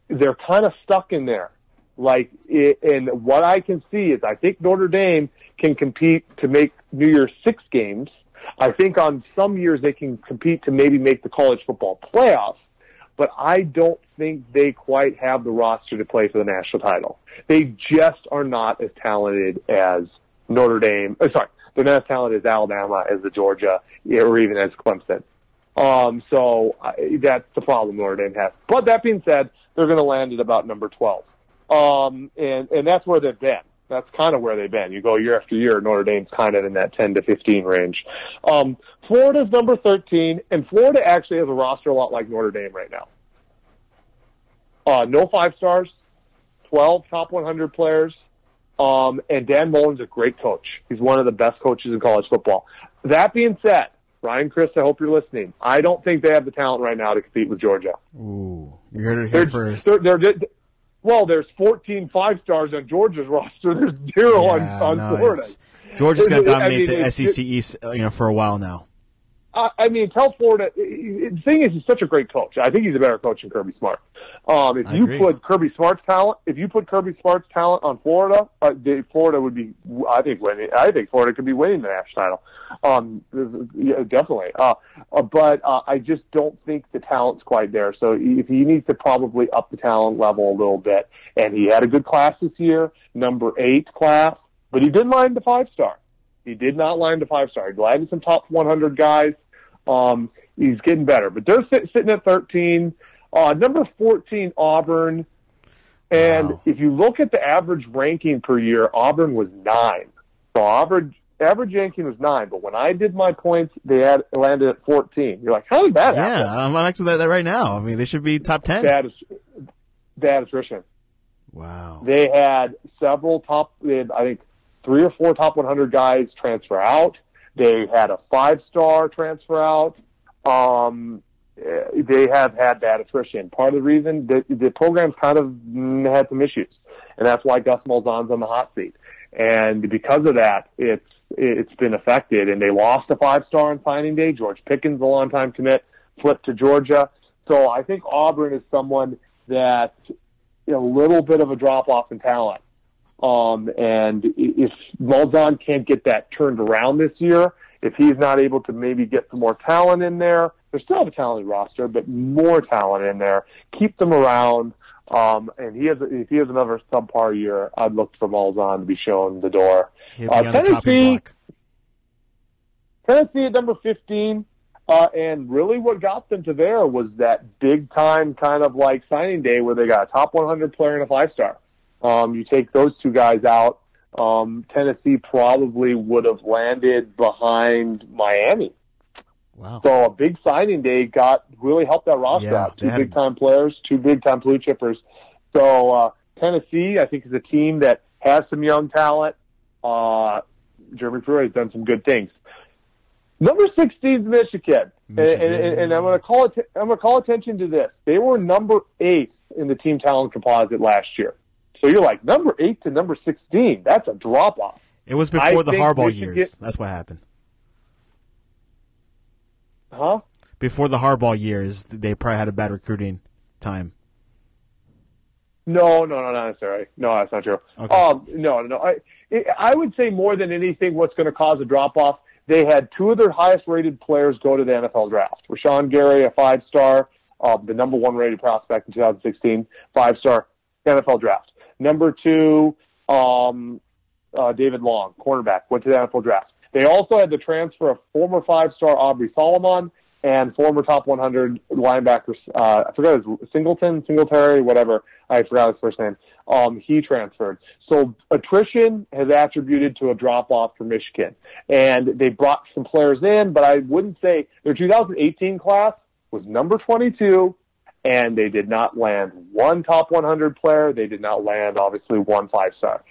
They're kind of stuck in there. Like, and what I can see is I think Notre Dame can compete to make New Year's Six games. I think on some years they can compete to maybe make the college football playoffs, but I don't think they quite have the roster to play for the national title. They just are not as talented as Notre Dame. Uh, sorry, they're not as talented as Alabama, as the Georgia, or even as Clemson. Um, so I, that's the problem Notre Dame has. But that being said, they're going to land at about number 12. Um, and, and that's where they've been. That's kind of where they've been. You go year after year, Notre Dame's kind of in that 10 to 15 range. Um, Florida's number 13, and Florida actually has a roster a lot like Notre Dame right now. Uh, no five stars, 12 top 100 players, um, and Dan Mullen's a great coach. He's one of the best coaches in college football. That being said, Ryan Chris, I hope you're listening. I don't think they have the talent right now to compete with Georgia. Ooh, you heard it here They're, first. they're, they're, well, there's 14 five stars on Georgia's roster. There's zero on, Yeah, on no, Florida. Georgia's going to I dominate mean, the SEC East, you know, for a while now. I, I mean, tell Florida. The thing is, he's such a great coach. I think he's a better coach than Kirby Smart. Um, if I you agree. put Kirby Smart's talent, if you put Kirby Smart's talent on Florida, uh, they, Florida would be. I think winning. I think Florida could be winning the national title. Um, yeah, definitely. Uh, uh, but uh, I just don't think the talent's quite there. So if he needs to probably up the talent level a little bit, and he had a good class this year, number eight class, but he didn't line the five star. He did not line the five star. He landed some top 100 guys. Um, he's getting better, but they're sit, sitting at 13. Uh, number 14, Auburn. And Wow. if you look at the average ranking per year, Auburn was nine. So average average ranking was nine, but when I did my points, they had landed at 14. You're like, how did that happen? Yeah, I'm actually that, that right now. I mean, they should be top 10. Bad, bad attrition. Wow. They had several top, they had, I think, three or four top 100 guys transfer out. They had a five star transfer out. Um, they have had bad attrition. Part of the reason the, the program's kind of had some issues, and that's why Gus Malzahn's on the hot seat. And because of that, it's it's been affected. And they lost a five star on signing day. George Pickens, a long time commit, flipped to Georgia. So I think Auburn is someone that a little bit of a drop off in talent. Um, and if Malzahn can't get that turned around this year, if he's not able to maybe get some more talent in there, they still have a talented roster, but more talent in there. Keep them around. Um, and he has, if he has another subpar year, I'd look for Malzahn to be shown the door. Uh, Tennessee- Tennessee at number 15. Uh, and really what got them to there was that big time kind of like signing day where they got a top 100 player and a five star. Um, you take those two guys out, um, Tennessee probably would have landed behind Miami. Wow. So a big signing day got really helped that roster Yeah, out. Two big time players, two big time blue chippers. So uh, Tennessee, I think, is a team that has some young talent. Uh, Jeremy Pruitt has done some good things. Number sixteen is Michigan, And, and, and, and I'm going to call it. I'm going to call attention to this. They were number eight in the team talent composite last year. So you're like number eight to number sixteen. That's a drop off. It was I before the Harbaugh years. That's what happened. Huh? Before the Harbaugh years, they probably had a bad recruiting time. No, no, no, not necessarily. No, that's not true. Okay. Um, no, no, I, I would say more than anything, what's going to cause a drop off. They had two of their highest rated players go to the NFL draft. Rashan Gary, a five star, um, the number one rated prospect in 2016, five star NFL draft. Number two, um, uh, David Long, cornerback, went to the NFL draft. They also had the transfer of former five star Aubrey Solomon and former top 100 linebacker, uh, I forgot his Singleton, Singletary, whatever. I forgot his first name. Um, he transferred. So attrition has attributed to a drop off for Michigan. And they brought some players in, but I wouldn't say their 2018 class was number 22 and they did not land one top 100 player. They did not land, obviously, one five star.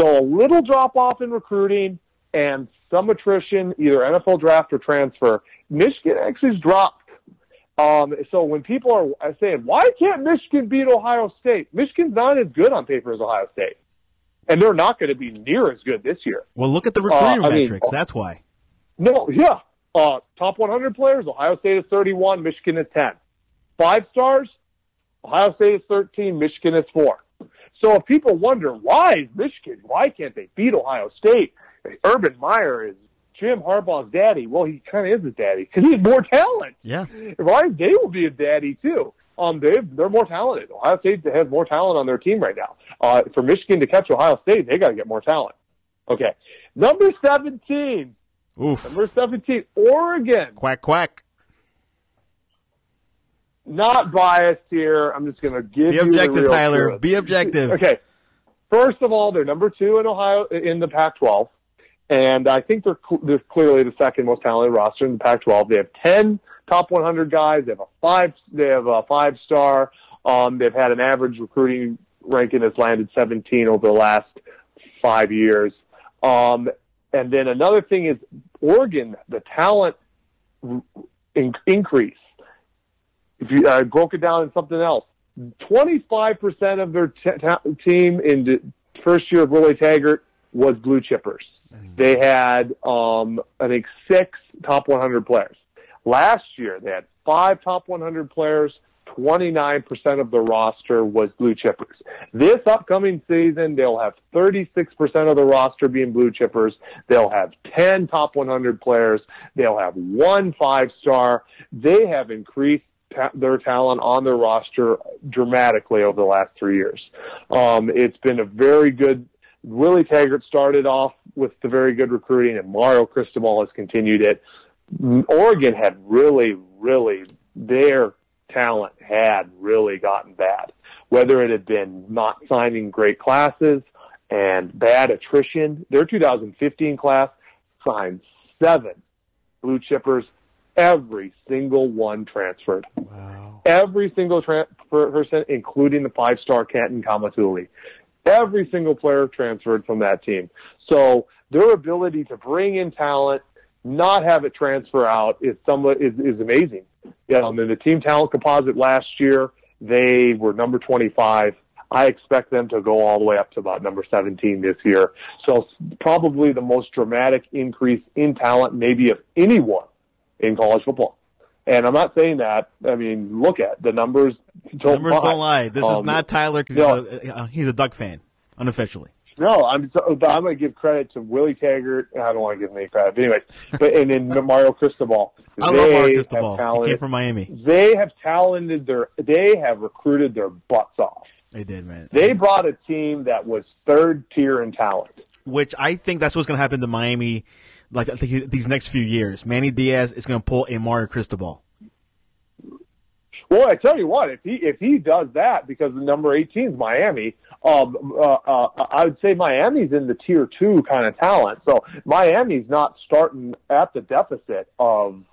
So a little drop off in recruiting and some attrition, either NFL draft or transfer. Michigan actually has dropped. Um, so when people are saying, why can't Michigan beat Ohio State? Michigan's not as good on paper as Ohio State. And they're not going to be near as good this year. Well, look at the recruiting Uh, I mean- metrics. That's why. No, yeah. Uh, top 100 players, Ohio State is 31, Michigan is 10. Five stars, Ohio State is 13, Michigan is 4. So if people wonder, why is Michigan, why can't they beat Ohio State? Urban Meyer is Jim Harbaugh's daddy. Well, he kind of is his daddy because he has more talent. Yeah. Ryan Day will be a daddy too. Um, they they're more talented. Ohio State has more talent on their team right now. Uh, for Michigan to catch Ohio State, they got to get more talent. Okay, number seventeen. Oof. Number seventeen, Oregon. Quack quack. Not biased here. I'm just going to give Be you the objective, Tyler. truth. Be objective. Okay. First of all, they're number two in Ohio in the Pac-12, and I think they're they're clearly the second most talented roster in the Pac-12. They have ten top 100 guys. They have a five. They have a five star. Um, they've had an average recruiting ranking that's landed 17 over the last five years. Um, and then another thing is Oregon, the talent in- increase. If you uh, broke it down in something else, 25% of their t- t- team in the first year of Willie Taggart was blue chippers. They had, um, I think, six top 100 players. Last year, they had five top 100 players. 29% of the roster was blue chippers. This upcoming season, they'll have 36% of the roster being blue chippers. They'll have 10 top 100 players. They'll have one five star. They have increased ta- their talent on their roster dramatically over the last three years. Um, it's been a very good. Willie Taggart started off with the very good recruiting, and Mario Cristobal has continued it. Oregon had really, really their talent had really gotten bad. Whether it had been not signing great classes and bad attrition, their 2015 class signed seven blue chippers. Every single one transferred. Wow. Every single tra- person, including the five-star Canton Kaumatule. Every single player transferred from that team. So their ability to bring in talent, not have it transfer out, is somewhat is, is amazing. Yeah, um, in the team talent composite last year, they were number 25. I expect them to go all the way up to about number 17 this year. So probably the most dramatic increase in talent, maybe of anyone in college football. And I'm not saying that. I mean, look at the numbers. Don't Numbers lie. don't lie. This is Um, not Tyler because no. he's, a, uh, he's a Duck fan, unofficially. No, I'm so, but I'm going to give credit to Willie Taggart. I don't want to give him any credit, but anyways. But and then Mario Cristobal. I They love have Cristobal. He talented- came from Miami. They have talented their. They have recruited their butts off. They did, man. They brought a team that was third tier in talent. Which I think that's what's going to happen to Miami, like I think these next few years. Manny Diaz is going to pull a Mario Cristobal. Well, I tell you what, if he if he does that, because the number 18 is Miami, um, uh, uh, I would say Miami's in the tier two kind of talent. So Miami's not starting at the deficit of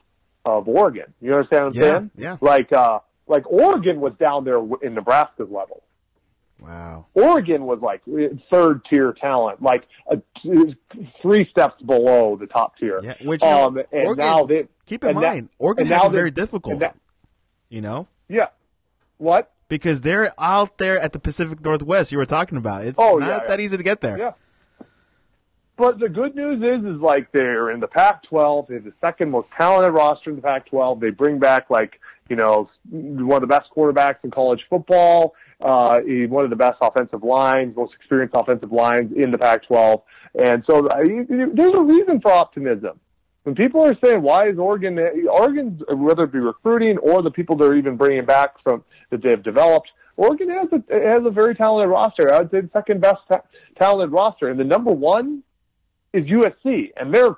of Oregon. You understand what I'm Yeah, saying? yeah. Like uh, like Oregon was down there in Nebraska's level. Wow. Oregon was like third tier talent, like a, three steps below the top tier. Yeah, which um, and Oregon- now they Keep in and that- mind, Oregon now very difficult. that- you know, yeah, what? because they're out there at the Pacific Northwest you were talking about. It's Oh, not yeah, yeah. that easy to get there. Yeah. but the good news is, is like they're in the Pac-12. They have the second most talented roster in the Pac-12. They bring back like you know one of the best quarterbacks in college football, uh, one of the best offensive lines, most experienced offensive lines in the Pac-12, and so uh, there's a reason for optimism. When people are saying why is Oregon, Oregon, whether it be recruiting or the people they're even bringing back from that they've developed, Oregon has a has a very talented roster. I would say the second best ta- talented roster, and the number one is USC, and they're,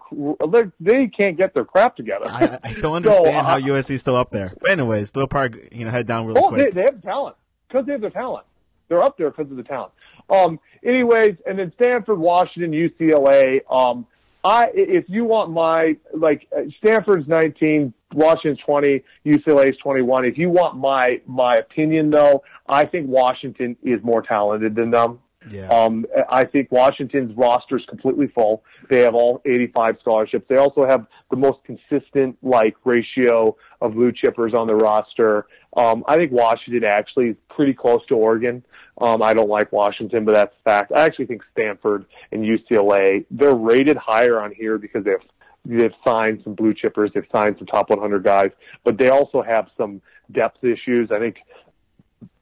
they're they can't get their crap together. I, I don't understand so, uh, how USC is still up there. But anyways, they'll probably you know head down really oh, quick. They, they have talent because they have the talent. They're up there because of the talent. Um, anyways, and then Stanford, Washington, UCLA. Um, I if you want my like Stanford's 19, Washington's 20, UCLA's 21. If you want my my opinion though, I think Washington is more talented than them. Yeah. Um, I think Washington's roster is completely full. They have all 85 scholarships. They also have the most consistent like ratio of blue chippers on the roster. Um, I think Washington actually is pretty close to Oregon. Um, I don't like Washington, but that's a fact. I actually think Stanford and UCLA they're rated higher on here because they've they've signed some blue chippers. They've signed some top 100 guys, but they also have some depth issues. I think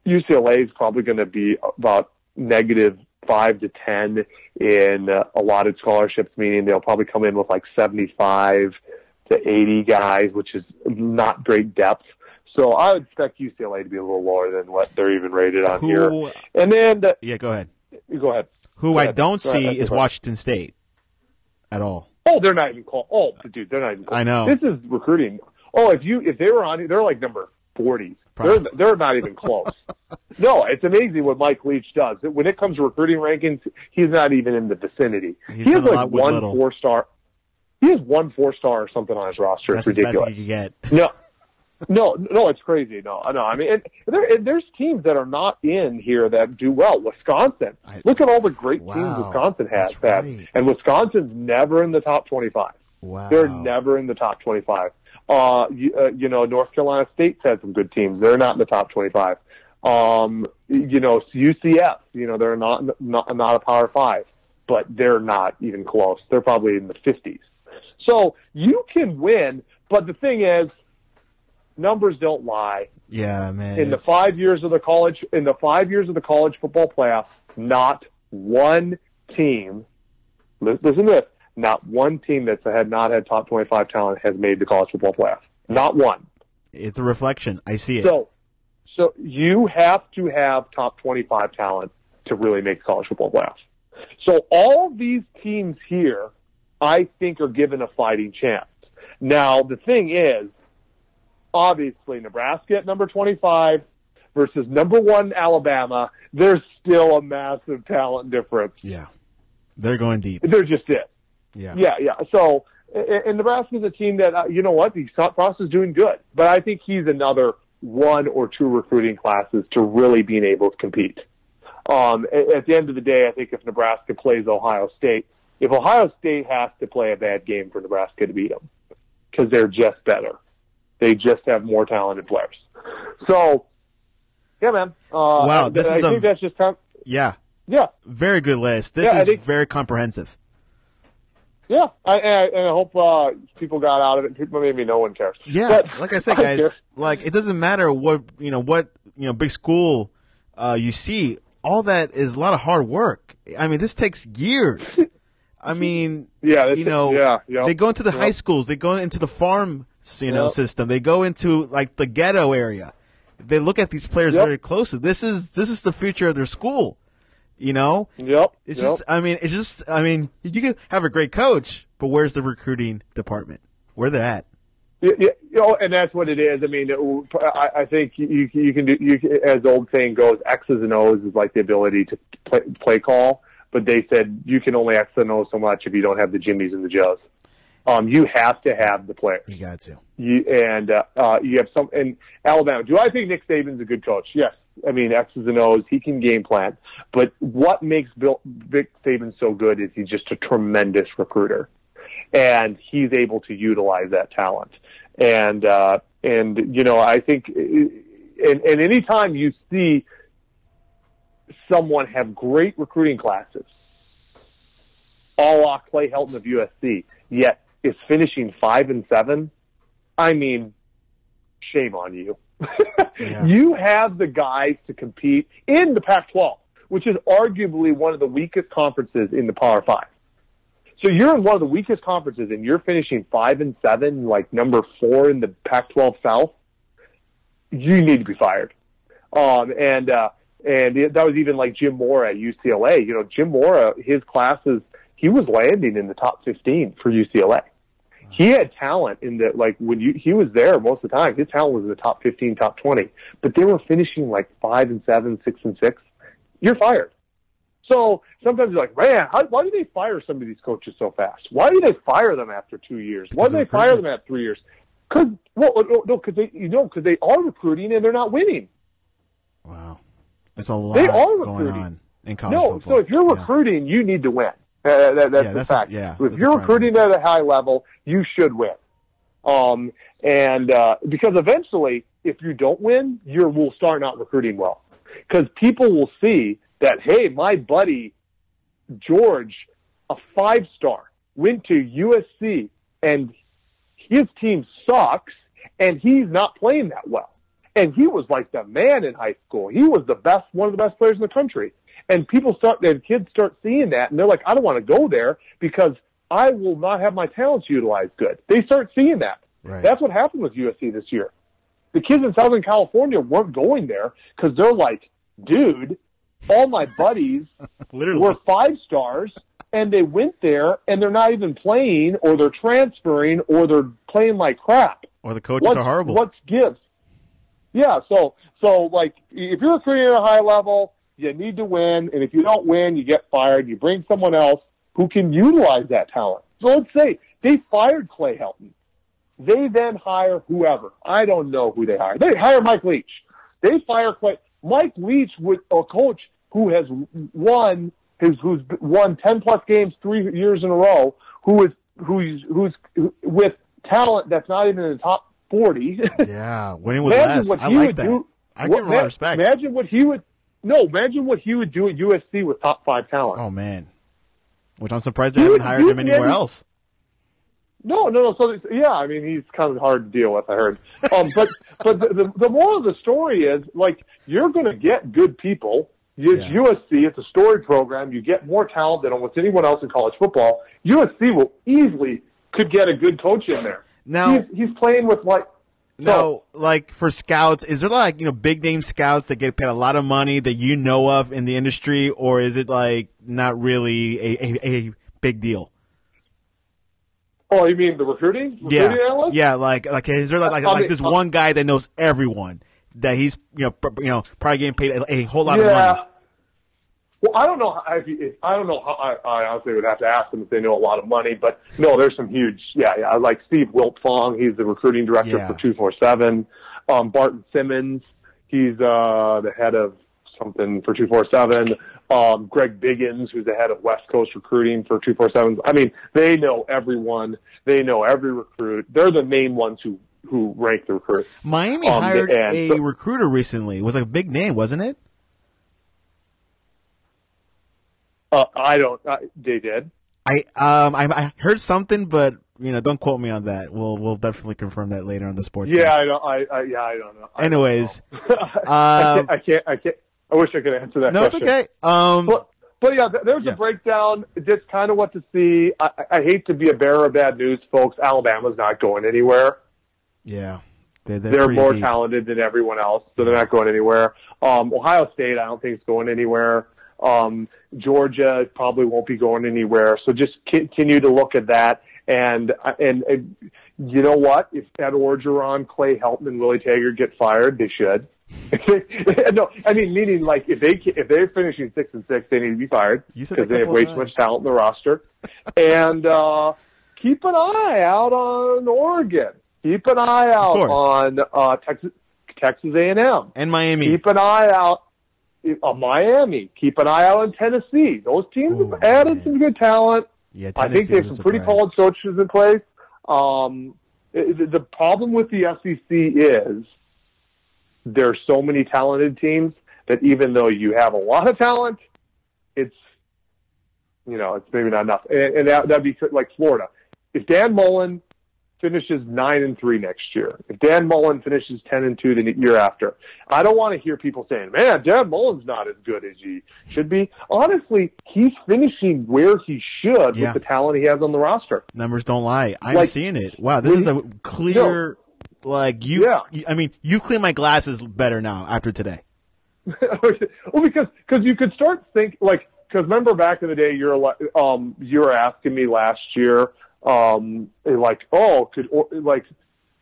UCLA is probably going to be about negative five to ten in uh, allotted scholarships, meaning they'll probably come in with like seventy-five to eighty guys, which is not great depth. So I would expect UCLA to be a little lower than what they're even rated on Who, here. And then, the, yeah, go ahead. Go ahead. Who go I ahead. don't go see ahead. is Washington State at all. Oh, they're not even called. Oh, dude, they're not even close. I know. This is recruiting. Oh, if you if they were on, they're like number forty. They're they're not even close. no, it's amazing what Mike Leach does. When it comes to recruiting rankings, he's not even in the vicinity. He's he has like one little. four star. He has one four star or something on his roster. That's it's ridiculous. you get. No, no, no, it's crazy. No, no. I mean, and there, and there's teams that are not in here that do well. Wisconsin. I- Look at all the great teams Wisconsin has. right. and Wisconsin's never in the top twenty-five. Wow. They're never in the top 25. Uh, you, uh, you know, North Carolina State's had some good teams. They're not in the top 25. Um, you know, UCF, you know, they're not, not, not a power five, but they're not even close. They're probably in the 50s. So you can win, but the thing is, numbers don't lie. Yeah, man. In the five years of the college, in the five years of the college football playoff, not one team, li- listen to this, not one team that's had not had top 25 talent has made the college football playoff. Not one. it's a reflection. I see it. So, so you have to have top 25 talent to really make the college football playoff. So all these teams here, I think, are given a fighting chance. Now, the thing is, obviously, Nebraska at number 25 versus number one Alabama, there's still a massive talent difference. yeah, they're going deep. There just is. Yeah. Yeah, yeah. So, and Nebraska's a team that, uh, you know what, the Frost is doing good. But I think he's another one or two recruiting classes to really being able to compete. Um, a- at the end of the day, I think if Nebraska plays Ohio State, if Ohio State has to play a bad game for Nebraska to beat them, because they're just better. They just have more talented players. So, yeah, man. Uh, Wow, this I is a- think that's just kind Yeah. yeah. Very good list. This Yeah, is think- very comprehensive. Yeah, I, and I, and I hope uh, people got out of it. People maybe no one cares. Yeah, But like I said, guys, care. like it doesn't matter what you know, what you know, big school uh, you see. All that is a lot of hard work. I mean, this takes years. I mean, Yeah, you know, yeah, yeah. they go into the Yep. high schools, they go into the farm, you know, Yep. system. They go into like the ghetto area. They look at these players Yep. very closely. This is this is the future of their school. You know, Yep. it's yep. just. I mean, it's just. I mean, you can have a great coach, but where's the recruiting department? Where they're at? Yeah, yeah, you know, and that's what it is. I mean, it, I, I think you you can do you as the old saying goes, X's and O's is like the ability to play, play call, but they said you can only X and O so much if you don't have the Jimmies and the Joes. Um, you have to have the players. You got to. You, and uh, uh, you have some in Alabama. Do I think Nick Saban's a good coach? Yes. I mean X's and O's. He can game plan. But what makes Bill Vic Saban so good is he's just a tremendous recruiter, and he's able to utilize that talent. And uh, and you know I think and and anytime you see someone have great recruiting classes, a la Clay Helton of USC, yet is finishing five and seven. I mean, shame on you. You have the guys to compete in the Pac-12, which is arguably one of the weakest conferences in the Power Five. So you're in one of the weakest conferences, and you're finishing five and seven, like number four in the Pac-12 South. You need to be fired. Um, and uh, and that was even like Jim Mora at UCLA. You know, Jim Mora, his classes, he was landing in the top 15 for UCLA. He had talent in that like when you he was there most of the time. His talent was in the top 15, top 20, but they were finishing like five and seven, six and six. You're fired. So sometimes you're like, man, how, why do they fire some of these coaches so fast? Why do they fire them after two years? Why do they fire them after three years? Because well, no, because they you know because they are recruiting and they're not winning. Wow. It's a lot They are going on in college No, football. so if you're Yeah. recruiting, you need to win. Uh, that, that's Yeah, the fact. a- yeah, if you're recruiting at a high level, you should win. Um, and uh, because eventually, if you don't win, you will start not recruiting well. Because people will see that, hey, my buddy George, a five star, went to USC and his team sucks and he's not playing that well. And he was like the man in high school. He was the best, one of the best players in the country. And people start, and kids start seeing that, and they're like, I don't want to go there because I will not have my talents utilized good. They start seeing that. Right. That's what happened with USC this year. The kids in Southern California weren't going there because they're like, dude, all my buddies Literally. were five stars and they went there and they're not even playing or they're transferring or they're playing like crap. or the coaches What's, are horrible. What's gives? Yeah, so so like if you're recruiting at a high level, you need to win, and if you don't win, you get fired. You bring someone else who can utilize that talent. So let's say they fired Clay Helton. They then hire whoever. I don't know who they hire. They hire Mike Leach. They fire Clay. Mike Leach with a coach who has won his who's won ten plus games three years in a row. Who is who's who's with talent that's not even in the top forty. yeah, winning with imagine less. what I like would that. do. I give him a lot of respect. Imagine what he would. No, imagine what he would do at USC with top five talent. Oh man, which I'm surprised they haven't hired him anywhere else. No, no, no. So yeah, I mean he's kind of hard to deal with. I heard, um, but but the, the the moral of the story is like you're going to get good people. It's Yeah. USC. It's a story program. You get more talent than almost anyone else in college football. USC will easily could get a good coach in there. Now- he's, he's playing with like No, like for scouts, is there like you know big name scouts that get paid a lot of money that you know of in the industry, or is it like not really a, a, a big deal? Oh, you mean the recruiting? Yeah, Recruiting analyst? yeah. Like, like is there like like, I like mean, this uh, one guy that knows everyone that he's you know pr- you know probably getting paid a, a whole lot of money? Well, I don't know. How, if, if, I don't know how. I, I honestly would have to ask them if they know a lot of money. But no, there's some huge. Yeah, yeah. Like Steve Wiltfong, he's the recruiting director Yeah. for two four seven. Um, Barton Simmons, he's uh, the head of something for two four seven. Um, Greg Biggins, who's the head of West Coast recruiting for two four seven. I mean, they know everyone. They know every recruit. They're the main ones who who rank the recruit. Miami Um, hired and a so- recruiter recently. It was like a big name, wasn't it? Uh, I don't. Uh, they did. I um I, I heard something, but you know, don't quote me on that. We'll we'll definitely confirm that later on the sports. Yeah, I don't. I, I yeah, I don't know. I don't Anyways, know. I, um, can't, I can't. I can't. I wish I could answer that. no, it's okay. Um, But but yeah, th- there's Yeah. a breakdown. Just kind of what to see. I, I I hate to be a bearer of bad news, folks. Alabama's not going anywhere. yeah, they're, they're, They're more deep. talented than everyone else, so they're not going anywhere. Um, Ohio State, I don't think is going anywhere. Um, Georgia probably won't be going anywhere. So just continue to look at that. And and, and you know what? If Ed Orgeron, Clay Helton, and Willie Taggart get fired, they should. no, I mean meaning like if they if they're finishing six and six, they need to be fired because they have way too much talent in the roster. and uh, keep an eye out on Oregon. Keep an eye out on uh, Texas Texas A and M. and Miami. Keep an eye out on Miami. Keep an eye out on Tennessee. Those teams Oh, have added man. some good talent. yeah, I think they have a some pretty solid coaches in place. Um, it- the problem with the SEC is there are so many talented teams that even though you have a lot of talent, it's you know, it's maybe not enough. And, and that, that'd be like Florida. If Dan Mullen finishes nine and three next year, if Dan Mullen finishes ten and two the year after, I don't want to hear people saying, "Man, Dan Mullen's not as good as he should be." Honestly, he's finishing where he should Yeah. with the talent he has on the roster. Numbers don't lie. I'm Like- seeing it. Wow, this is a clear. Like you, Yeah. I mean, you clean my glasses better now after today. well, because because you could start think like because remember back in the day you're like um you were asking me last year um like oh could or, like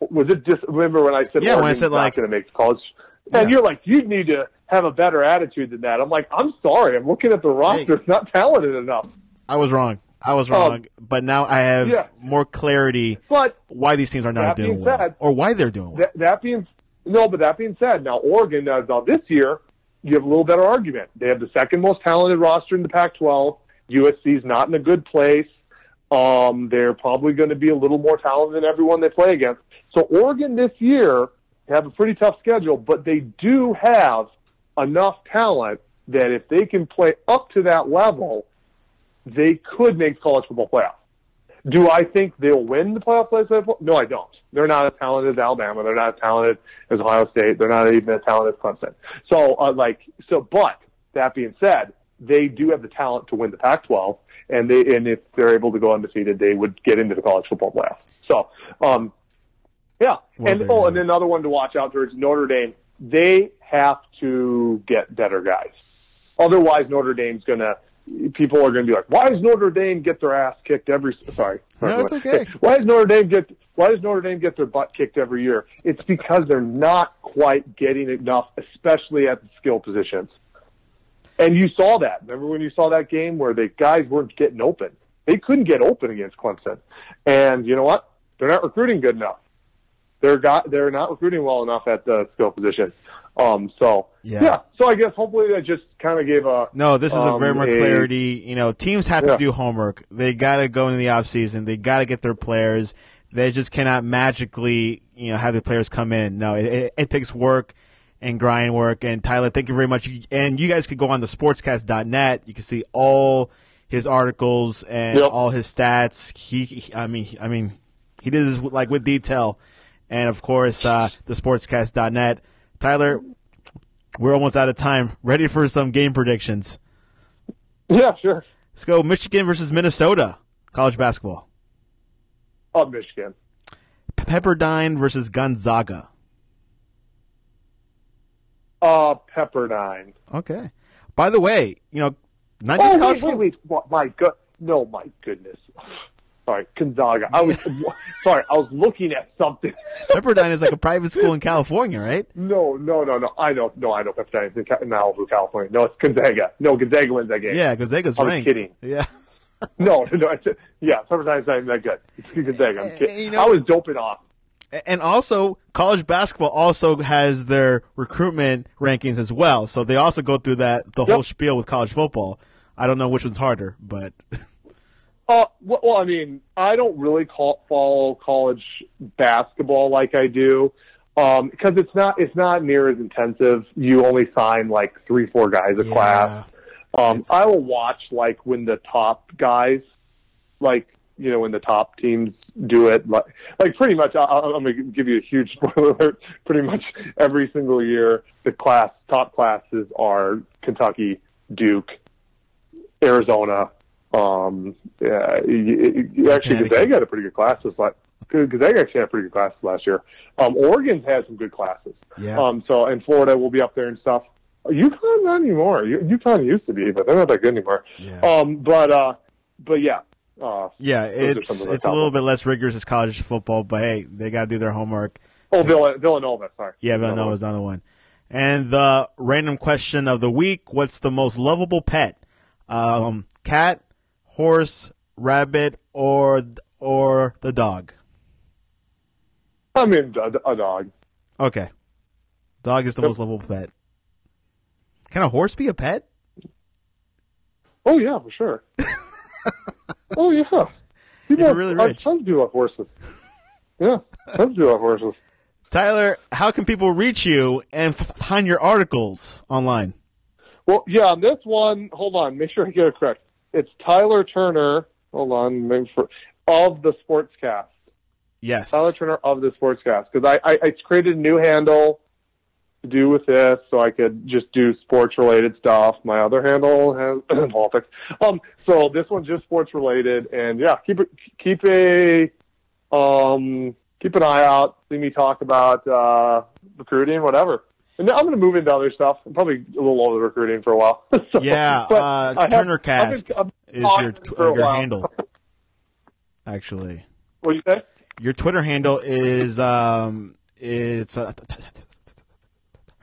was it just remember when I said Yeah, when I said, not like- going to make college and Yeah. you're like you need to have a better attitude than that I'm like I'm sorry I'm looking at the roster it's not talented enough I was wrong. I was wrong. but now I have Um, yeah. more clarity but why these teams are not doing well, said- or why they're doing well. that, that being no, but that being said, now Oregon uh, now this year you have a little better argument. They have the second most talented roster in the Pac-12. USC's not in a good place. Um, they're probably going to be a little more talented than everyone they play against. So Oregon this year have a pretty tough schedule, but they do have enough talent that if they can play up to that level, they could make college football playoff. Do I think they'll win the playoff? No, I don't. They're not as talented as Alabama. They're not as talented as Ohio State. They're not even as talented as Clemson. So, uh, like, so, but that being said, they do have the talent to win the Pac-12, and they, and if they're able to go undefeated, they would get into the college football playoff. So, um, yeah, Well, and oh, and another one to watch out for is Notre Dame. They have to get better guys. Otherwise, Notre Dame's gonna. People are going to be like, "Why does Notre Dame get their ass kicked every?" Sorry, No, it's okay. Why does Notre Dame get? Why does Notre Dame get their butt kicked every year? It's because they're not quite getting enough, especially at the skill positions. And you saw that. Remember when you saw that game where the guys weren't getting open? They couldn't get open against Clemson. And you know what? They're not recruiting good enough. They're got they're not recruiting well enough at the skill position. Um, so Yeah. So I guess hopefully that just kind of gave a No, this is a um, very more a- clarity. You know, teams have Yeah. to do homework. They got to go into the off season. They got to get their players. They just cannot magically, you know, have the players come in. No, it, it, it takes work and grind work. And Tyler, thank you very much. And you guys could go on the sportscast.net. You can see all his articles and Yep. all his stats. He, he- I mean, I mean, he did this like with detail. And of course, uh, the sportscast.net. Tyler, we're almost out of time. Ready for some game predictions. Yeah, sure. Let's go Michigan versus Minnesota college basketball. Up Michigan. Pepperdine versus Gonzaga. Uh, Pepperdine. Okay. By the way, you know, not just Oh, college wait, wait, wait. My good. No, my goodness. Sorry, Gonzaga. I was sorry. I was looking at something. Pepperdine is like a private school in California, right? no, no, no, no. I know. No, I know Pepperdine. It's in Ca- Malibu, California. No, it's Gonzaga. No, Gonzaga wins that game. Yeah, Gonzaga's I was ranked. kidding. Yeah. No, no. It's, yeah, Pepperdine's not even that good. It's Gonzaga. I'm kidding. You know- I was doping off. And also, college basketball also has their recruitment rankings as well. So they also go through that the whole spiel with college football. I don't know which one's harder, but Uh, well, well, I mean, I don't really call, follow college basketball like I do um, because it's not it's not near as intensive. You only sign like three, four guys a Yeah. class. Um, It's- I will watch like when the top guys, like you know, when the top teams do it. Like, like pretty much, I, I'm gonna give you a huge spoiler alert. Pretty much every single year, the class top classes are Kentucky, Duke, Arizona. Um, yeah, you, you actually. Gonzaga had a pretty good class this last. Gonzaga actually had pretty good classes last year. Um, Oregon's had some good classes. Yeah. Um, so and Florida will be up there and stuff. UConn not anymore. U- UConn used to be, but they're not that good anymore. Yeah. Um, but uh, but yeah. Uh, yeah, it's it's a little bit less rigorous as college football, but hey, they got to do their homework. oh, Vill- Villanova. Sorry. Yeah, Villanova Villanova's another one. And the random question of the week: What's the most lovable pet? Um, cat, horse, rabbit, or or the dog? I mean, a, a dog. Okay, dog is the Yep. most lovable pet. Can a horse be a pet? Oh yeah, for sure. oh yeah. You're really our rich. sons do have horses. Yeah, sons do have horses. Tyler, how can people reach you and f- find your articles online? Well, yeah, on this one, hold on, make sure I get it correct. it's Tyler Turner. Hold on, for, of the Sportscast. Yes. Tyler Turner of the Sportscast because I, I I created a new handle to do with this so I could just do sports related stuff. My other handle has politics. Um, so this one's just sports related, and yeah, keep it keep a um keep an eye out. See me talk about uh, recruiting, whatever. And I'm going to move into other stuff. I'm probably a little over recruiting for a while. so, yeah, uh, I have- TurnerCast I've been- is your talking tw- your handle. Actually, What do you say? your Twitter handle is um it's uh,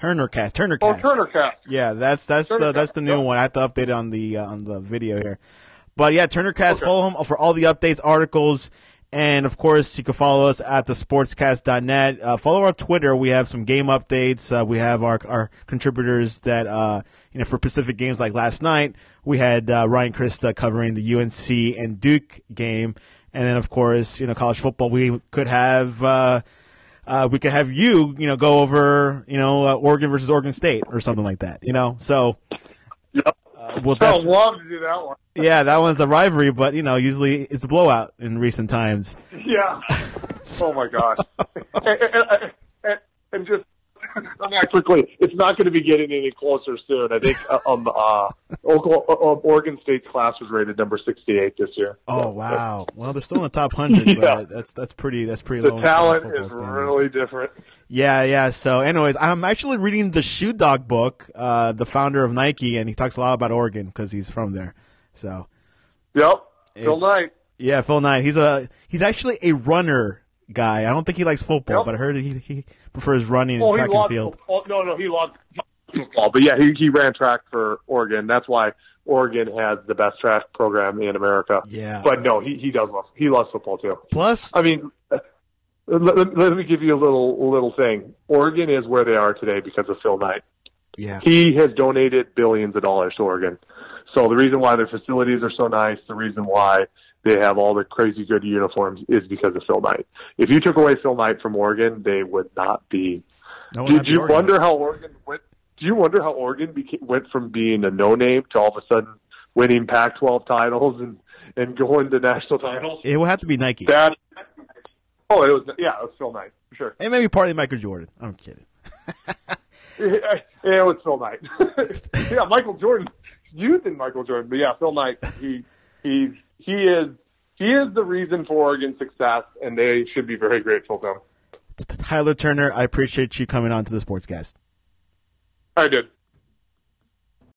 Turnercast. Oh, Turnercast. Yeah, that's that's the that's the new yeah. one. I have to update it on the uh, on the video here. But yeah, TurnerCast. Okay. Follow him for all the updates, articles, and of course you can follow us at the sportscast.net. Uh, follow our Twitter. We have some game updates. Uh, we have our our contributors that uh, you know for Pacific games like last night. We had uh, Ryan Krista covering the UNC and Duke game, and then of course you know college football. We could have. Uh, we could have you, you know, go over, you know, uh, Oregon versus Oregon State or something like that, you know. So, Yep. uh, we'll I def- love to do that one. yeah, that one's a rivalry, but you know, usually it's a blowout in recent times. Yeah. oh my gosh. and, and, and, and just quickly, it's not going to be getting any closer soon. I think uh, um uh uh, Oregon State's class was rated number sixty-eight this year. Oh wow! Well, they're still in the top hundred, Yeah. but that's that's pretty that's pretty The low. in talent is standards. really different. Yeah, yeah. So, anyways, I'm actually reading the Shoe Dog book, uh, the founder of Nike, and he talks a lot about Oregon because he's from there. So, Yep. Phil Knight. yeah, Phil Knight. He's a he's actually a runner guy. I don't think he likes football, but I heard he he prefers running and Oh, he track and field. Oh, no, no, he lost football. But yeah, he he ran track for Oregon. That's why Oregon has the best track program in America. Yeah. But no, he he does love he loves football too. Plus, I mean, uh, let, let, let me give you a little little thing. Oregon is where they are today because of Phil Knight. yeah, He has donated billions of dollars to Oregon. So the reason why their facilities are so nice, the reason why they have all the crazy good uniforms is because of Phil Knight. If you took away Phil Knight from Oregon, they would not be. no Did you Oregon. wonder how Oregon went? Do you wonder how Oregon became, went from being a no name to all of a sudden winning Pac-12 titles and and going to national titles? It would have to be Nike, That. Oh, it was yeah, it was Phil Knight for sure. and maybe partly Michael Jordan. I'm kidding. Yeah, it was Phil Knight. yeah, Michael Jordan, youth in Michael Jordan, but yeah, Phil Knight. He he he is he is the reason for Oregon's success, and they should be very grateful to him. Tyler Turner, I appreciate you coming on to the Sportscast. I did.